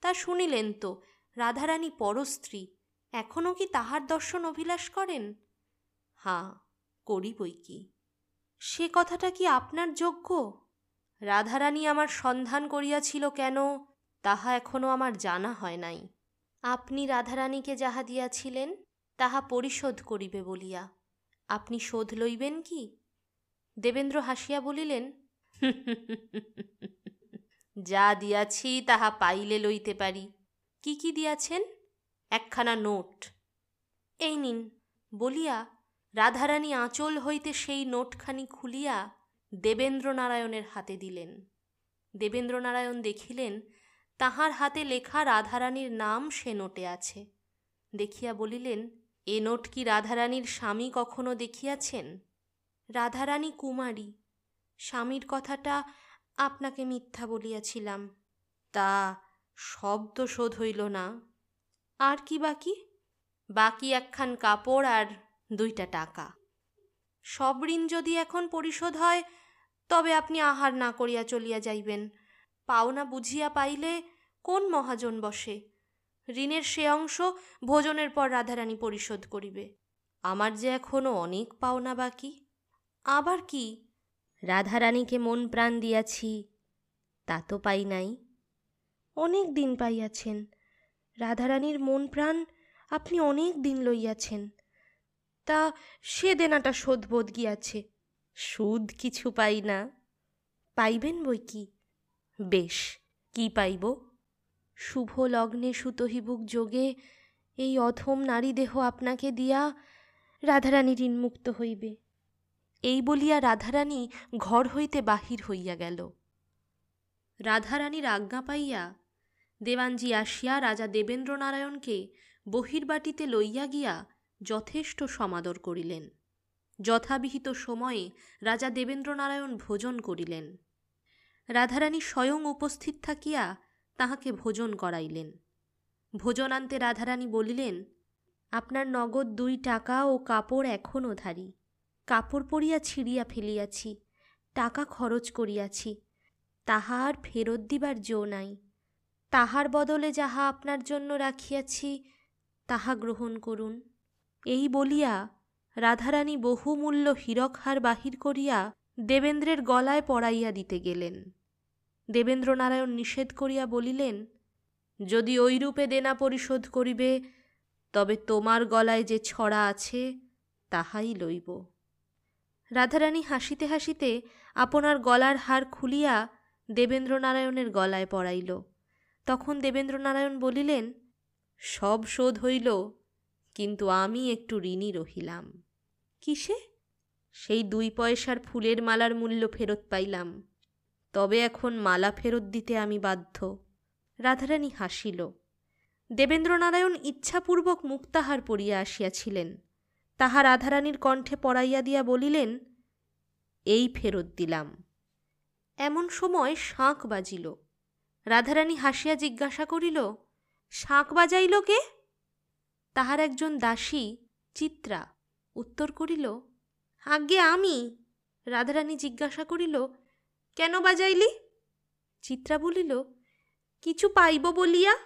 তা শুনিলেন তো, রাধারানী পরস্ত্রী এখনও কি তাহার দর্শন অভিলাষ করেন? হাঁ করি বই কি। সে কথাটা কি আপনার যোগ্য? রাধারানী আমার সন্ধান করিয়াছিল কেন, তাহা এখনও আমার জানা হয় নাই। আপনি রাধারানীকে যাহা দিয়াছিলেন, তাহা পরিশোধ করিবে বলিয়া। আপনি শোধ লইবেন কি? দেবেন্দ্র হাসিয়া বলিলেন যা দিয়াছি, তাহা পাইলে লইতে পারি। কি কি দিয়াছেন? একখানা নোট। এই নিন, বলিয়া রাধারানী আঁচল হইতে সেই নোটখানি খুলিয়া দেবেন্দ্রনারায়ণের হাতে দিলেন। দেবেন্দ্রনারায়ণ দেখিলেন, তাহার হাতে লেখা রাধারানীর নাম সে নোটে আছে। দেখিয়া বলিলেন, এ নোট কি রাধারানীর স্বামী কখনো দেখিয়াছেন? রাধারানী কুমারী, স্বামীর কথাটা আপনাকে মিথ্যা বলিয়াছিলাম। তা শব্দ শোধ হইল না। আর কি বাকি? বাকি একখান কাপড় আর দুইটা টাকা। সব ঋণ যদি এখন পরিশোধ হয়, তবে আপনি আহার না করিয়া চলিয়া যাইবেন। পাওনা বুঝিয়া পাইলে কোন মহাজন বসে? ঋণের সে অংশ ভোজনের পর রাধারানী পরিশোধ করিবে। আমার যে এখনও অনেক পাওনা বাকি। আবার কি? রাধারানীকে মন প্রাণ দিয়াছি, তা তো পাই নাই। অনেক দিন পাইয়াছেন। রাধারানীর মন প্রাণ আপনি অনেক দিন লইয়াছেন। তা সে দেনাটা শোধ বোধ গিয়াছে। সুদ কিছু পাই না। পাইবেন বই কি? বেশ কি পাইব? শুভ লগ্নে সুতহিবুক যোগে এই অথম নারী দেহ আপনাকে দিয়া রাধারানী ঋণমুক্ত হইবে। এই বলিয়া রাধারানী ঘর হইতে বাহির হইয়া গেল। রাধারানীর আজ্ঞা পাইয়া দেবানজি আসিয়া রাজা দেবেন্দ্রনারায়ণকে বহির্বাটিতে লইয়া গিয়া যথেষ্ট সমাদর করিলেন। যথাবিহিত সময়ে রাজা দেবেন্দ্রনারায়ণ ভোজন করিলেন। রাধারানী স্বয়ং উপস্থিত থাকিয়া তাহাকে ভোজন করাইলেন। ভোজনান্তে রাধারানী বলিলেন, আপনার নগদ দুই টাকা ও কাপড় এখনও ধারি। কাপড় পরিয়া ছিঁড়িয়া ফেলিয়াছি, টাকা খরচ করিয়াছি, তাহা আর ফেরত দিবার জো নাই। তাহার বদলে যাহা আপনার জন্য রাখিয়াছি, তাহা গ্রহণ করুন। এই বলিয়া রাধারানী বহুমূল্য হীরকহার বাহির করিয়া দেবেন্দ্রের গলায় পড়াইয়া দিতে গেলেন। দেবেন্দ্রনারায়ণ নিষেধ করিয়া বলিলেন, যদি ঐরূপে দেনা পরিশোধ করিবে, তবে তোমার গলায় যে ছড়া আছে, তাহাই লইব রাধারানী হাসিতে হাসিতে আপনার গলার হার খুলিয়া দেবেন্দ্রনারায়ণের গলায় পড়াইল। তখন দেবেন্দ্রনারায়ণ বলিলেন, সব শোধ হইল, কিন্তু আমি একটু ঋণী রহিলাম। কিসে? সেই দুই পয়সার ফুলের মালার মূল্য ফেরত পাইলাম। তবে এখন মালা ফেরত দিতে আমি বাধ্য। রাধারানী হাসিল। দেবেন্দ্রনারায়ণ ইচ্ছাপূর্বক মুক্তাহার পড়িয়া আসিয়াছিলেন। তাহা রাধারানীর কণ্ঠে পড়াইয়া দিয়া বলিলেন, এই ফেরত দিলাম। এমন সময় শাঁখ বাজিল। রাধারানী হাসিয়া জিজ্ঞাসা করিল শাঁখ বাজাইল কে? তাহার একজন দাসী চিত্রা উত্তর করিল, আজ্ঞে আমি। রাধারানী জিজ্ঞাসা করিল, কেন বাজাইলি? চিত্রা বলিল, কিছু পাইব বলিয়া?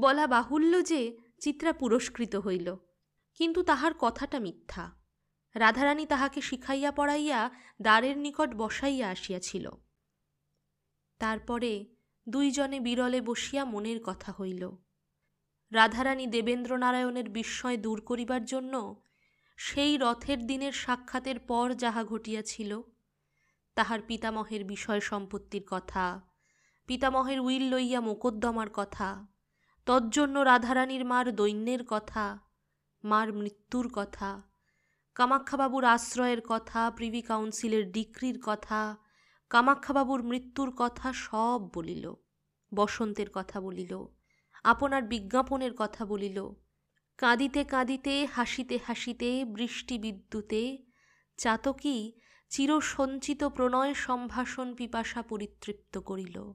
বলা বাহুল্য যে চিত্রা পুরস্কৃত হইল, কিন্তু তাহার কথাটা মিথ্যা। রাধারানী তাহাকে শিখাইয়া পড়াইয়া দ্বারের নিকট বসাইয়া আসিয়াছিল। তারপরে দুইজনে বিরলে বসিয়া মনের কথা হইল। রাধারানী দেবেন্দ্রনারায়ণের বিস্ময় দূর করিবার জন্য সেই রথের দিনের সাক্ষাতের পর যাহা ঘটিয়াছিল, তাহার পিতামহের বিষয় সম্পত্তির কথা, পিতামহের উইল লইয়া মোকদ্দমার কথা, তজ্জন্য রাধারানীর মার দৈন্যের কথা, মার মৃত্যুর কথা কামাক্ষাবাবুর আশ্রয়ের কথা, প্রিভি কাউন্সিলের ডিক্রির কথা কামাক্ষাবাবুর মৃত্যুর কথা সব বলিল, বসন্তের কথা বলিল, আপনার বিজ্ঞাপনের কথা বলিল, কাঁদিতে কাঁদিতে, হাসিতে হাসিতে, বৃষ্টি বিদ্যুতে, চাতকী চিরসঞ্চিত প্রণয় সম্ভাষণ পিপাসা পরিতৃপ্ত করিল।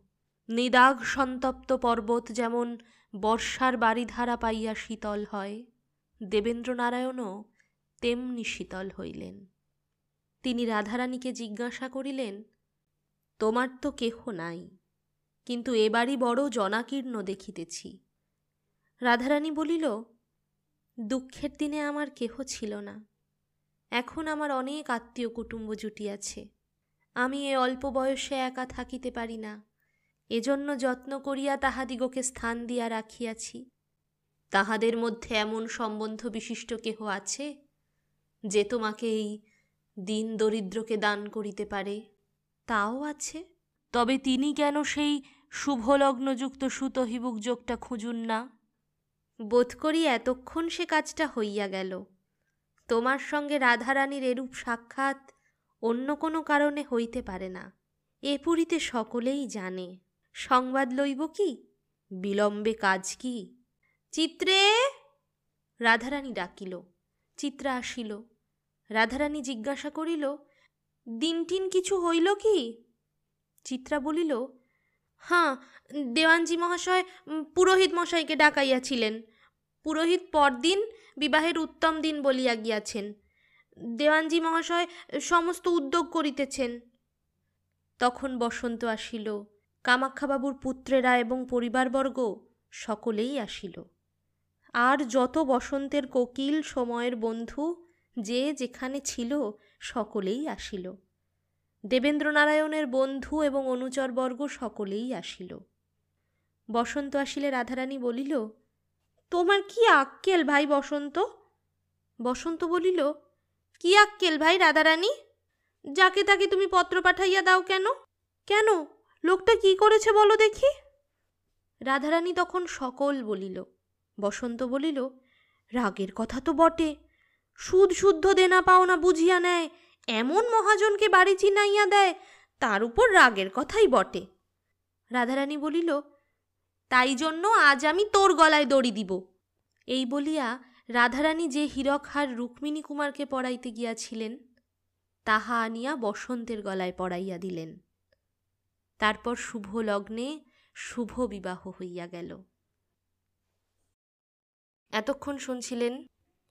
নিদাগ সন্তপ্ত পর্বত যেমন বর্ষার বাড়িধারা পাইয়া শীতল হয়, দেবেন্দ্রনারায়ণও তেমনি শীতল হইলেন। তিনি রাধারানীকে জিজ্ঞাসা করিলেন তোমার তো কেহ নাই। কিন্তু এবারই বড় জনাকীর্ণ দেখিতেছি। রাধারানী বলিল, দুঃখের দিনে আমার কেহ ছিল না। এখন আমার অনেক আত্মীয় কুটুম্ব জুটিয়াছে। আমি এ অল্প বয়সে একা থাকিতে পারি না। এজন্য যত্ন করিয়া তাহাদিগকে স্থান দিয়া রাখিয়াছি। তাহাদের মধ্যে এমন সম্বন্ধ বিশিষ্ট কেহ আছে, যে তোমাকে এই দিন দরিদ্রকে দান করিতে পারে? তাও আছে। তবে তিনি কেন সেই শুভলগ্নযুক্ত সুতহিবুক যোগটা খুঁজুন না। বোধ করি এতক্ষণ সে কাজটা হইয়া গেল। তোমার সঙ্গে রাধারানীর এরূপ সাক্ষাৎ অন্য কোনো কারণে হইতে পারে না। এ পুরীতে সকলেই জানে। সংবাদ লইব কি? বিলম্বে কাজ কি? চিত্রে! রাধারানী ডাকিল। চিত্রা আসিল। রাধারানী জিজ্ঞাসা করিল দিনটিন কিছু হইল কি? চিত্রা বলিল, হাঁ, দেওয়ানজি মহাশয় পুরোহিত মশাইকে ডাকাইয়াছিলেন। পুরোহিত পরদিন বিবাহের উত্তম দিন বলিয়া গিয়াছেন। দেওয়ানজি মহাশয় সমস্ত উদ্যোগ করিতেছেন। তখন বসন্ত আসিল। কামাক্ষাবাবুর পুত্রেরা এবং পরিবারবর্গ সকলেই আসিল। আর যত বসন্তের কোকিল, সময়ের বন্ধু, যে যেখানে ছিল সকলেই আসিল। দেবেন্দ্রনারায়ণের বন্ধু এবং অনুচরবর্গ সকলেই আসিল। বসন্ত আসিলে রাধারানী বলিল, তোমার কি আক্কেল ভাই বসন্ত? বসন্ত বলিল, কি আক্কেল ভাই রাধারানী? যাকে তাকে তুমি পত্র পাঠাইয়া দাও কেন? কেন? লোকটা কি করেছে বলো দেখি? রাধারানী তখন সকল বলিল। বসন্ত বলিল, রাগের কথা তো বটে। সুদ শুদ্ধ দেনা পাওনা বুঝিয়া নেয়, এমন মহাজনকে বাড়ি চিনাইয়া দেয়, তার উপর রাগের কথাই বটে। রাধারানী বলিল, তাই জন্য আজ আমি তোর গলায় দড়ি দিব। এই বলিয়া রাধারানী যে হীরকহার রুক্মিণী কুমারকে পড়াইতে গিয়াছিলেন, তাহা আনিয়া বসন্তের গলায় পড়াইয়া দিলেন। তারপর শুভ লগ্নে শুভ বিবাহ হইয়া গেল। এতক্ষণ শুনছিলেন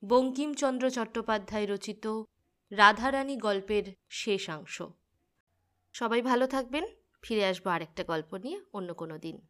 বঙ্কিমচন্দ্র চট্টোপাধ্যায় রচিত রাধারানী গল্পের শেষাংশ সবাই ভালো থাকবেন, ফিরে আসব আরেকটা গল্প নিয়ে অন্য কোনো দিন।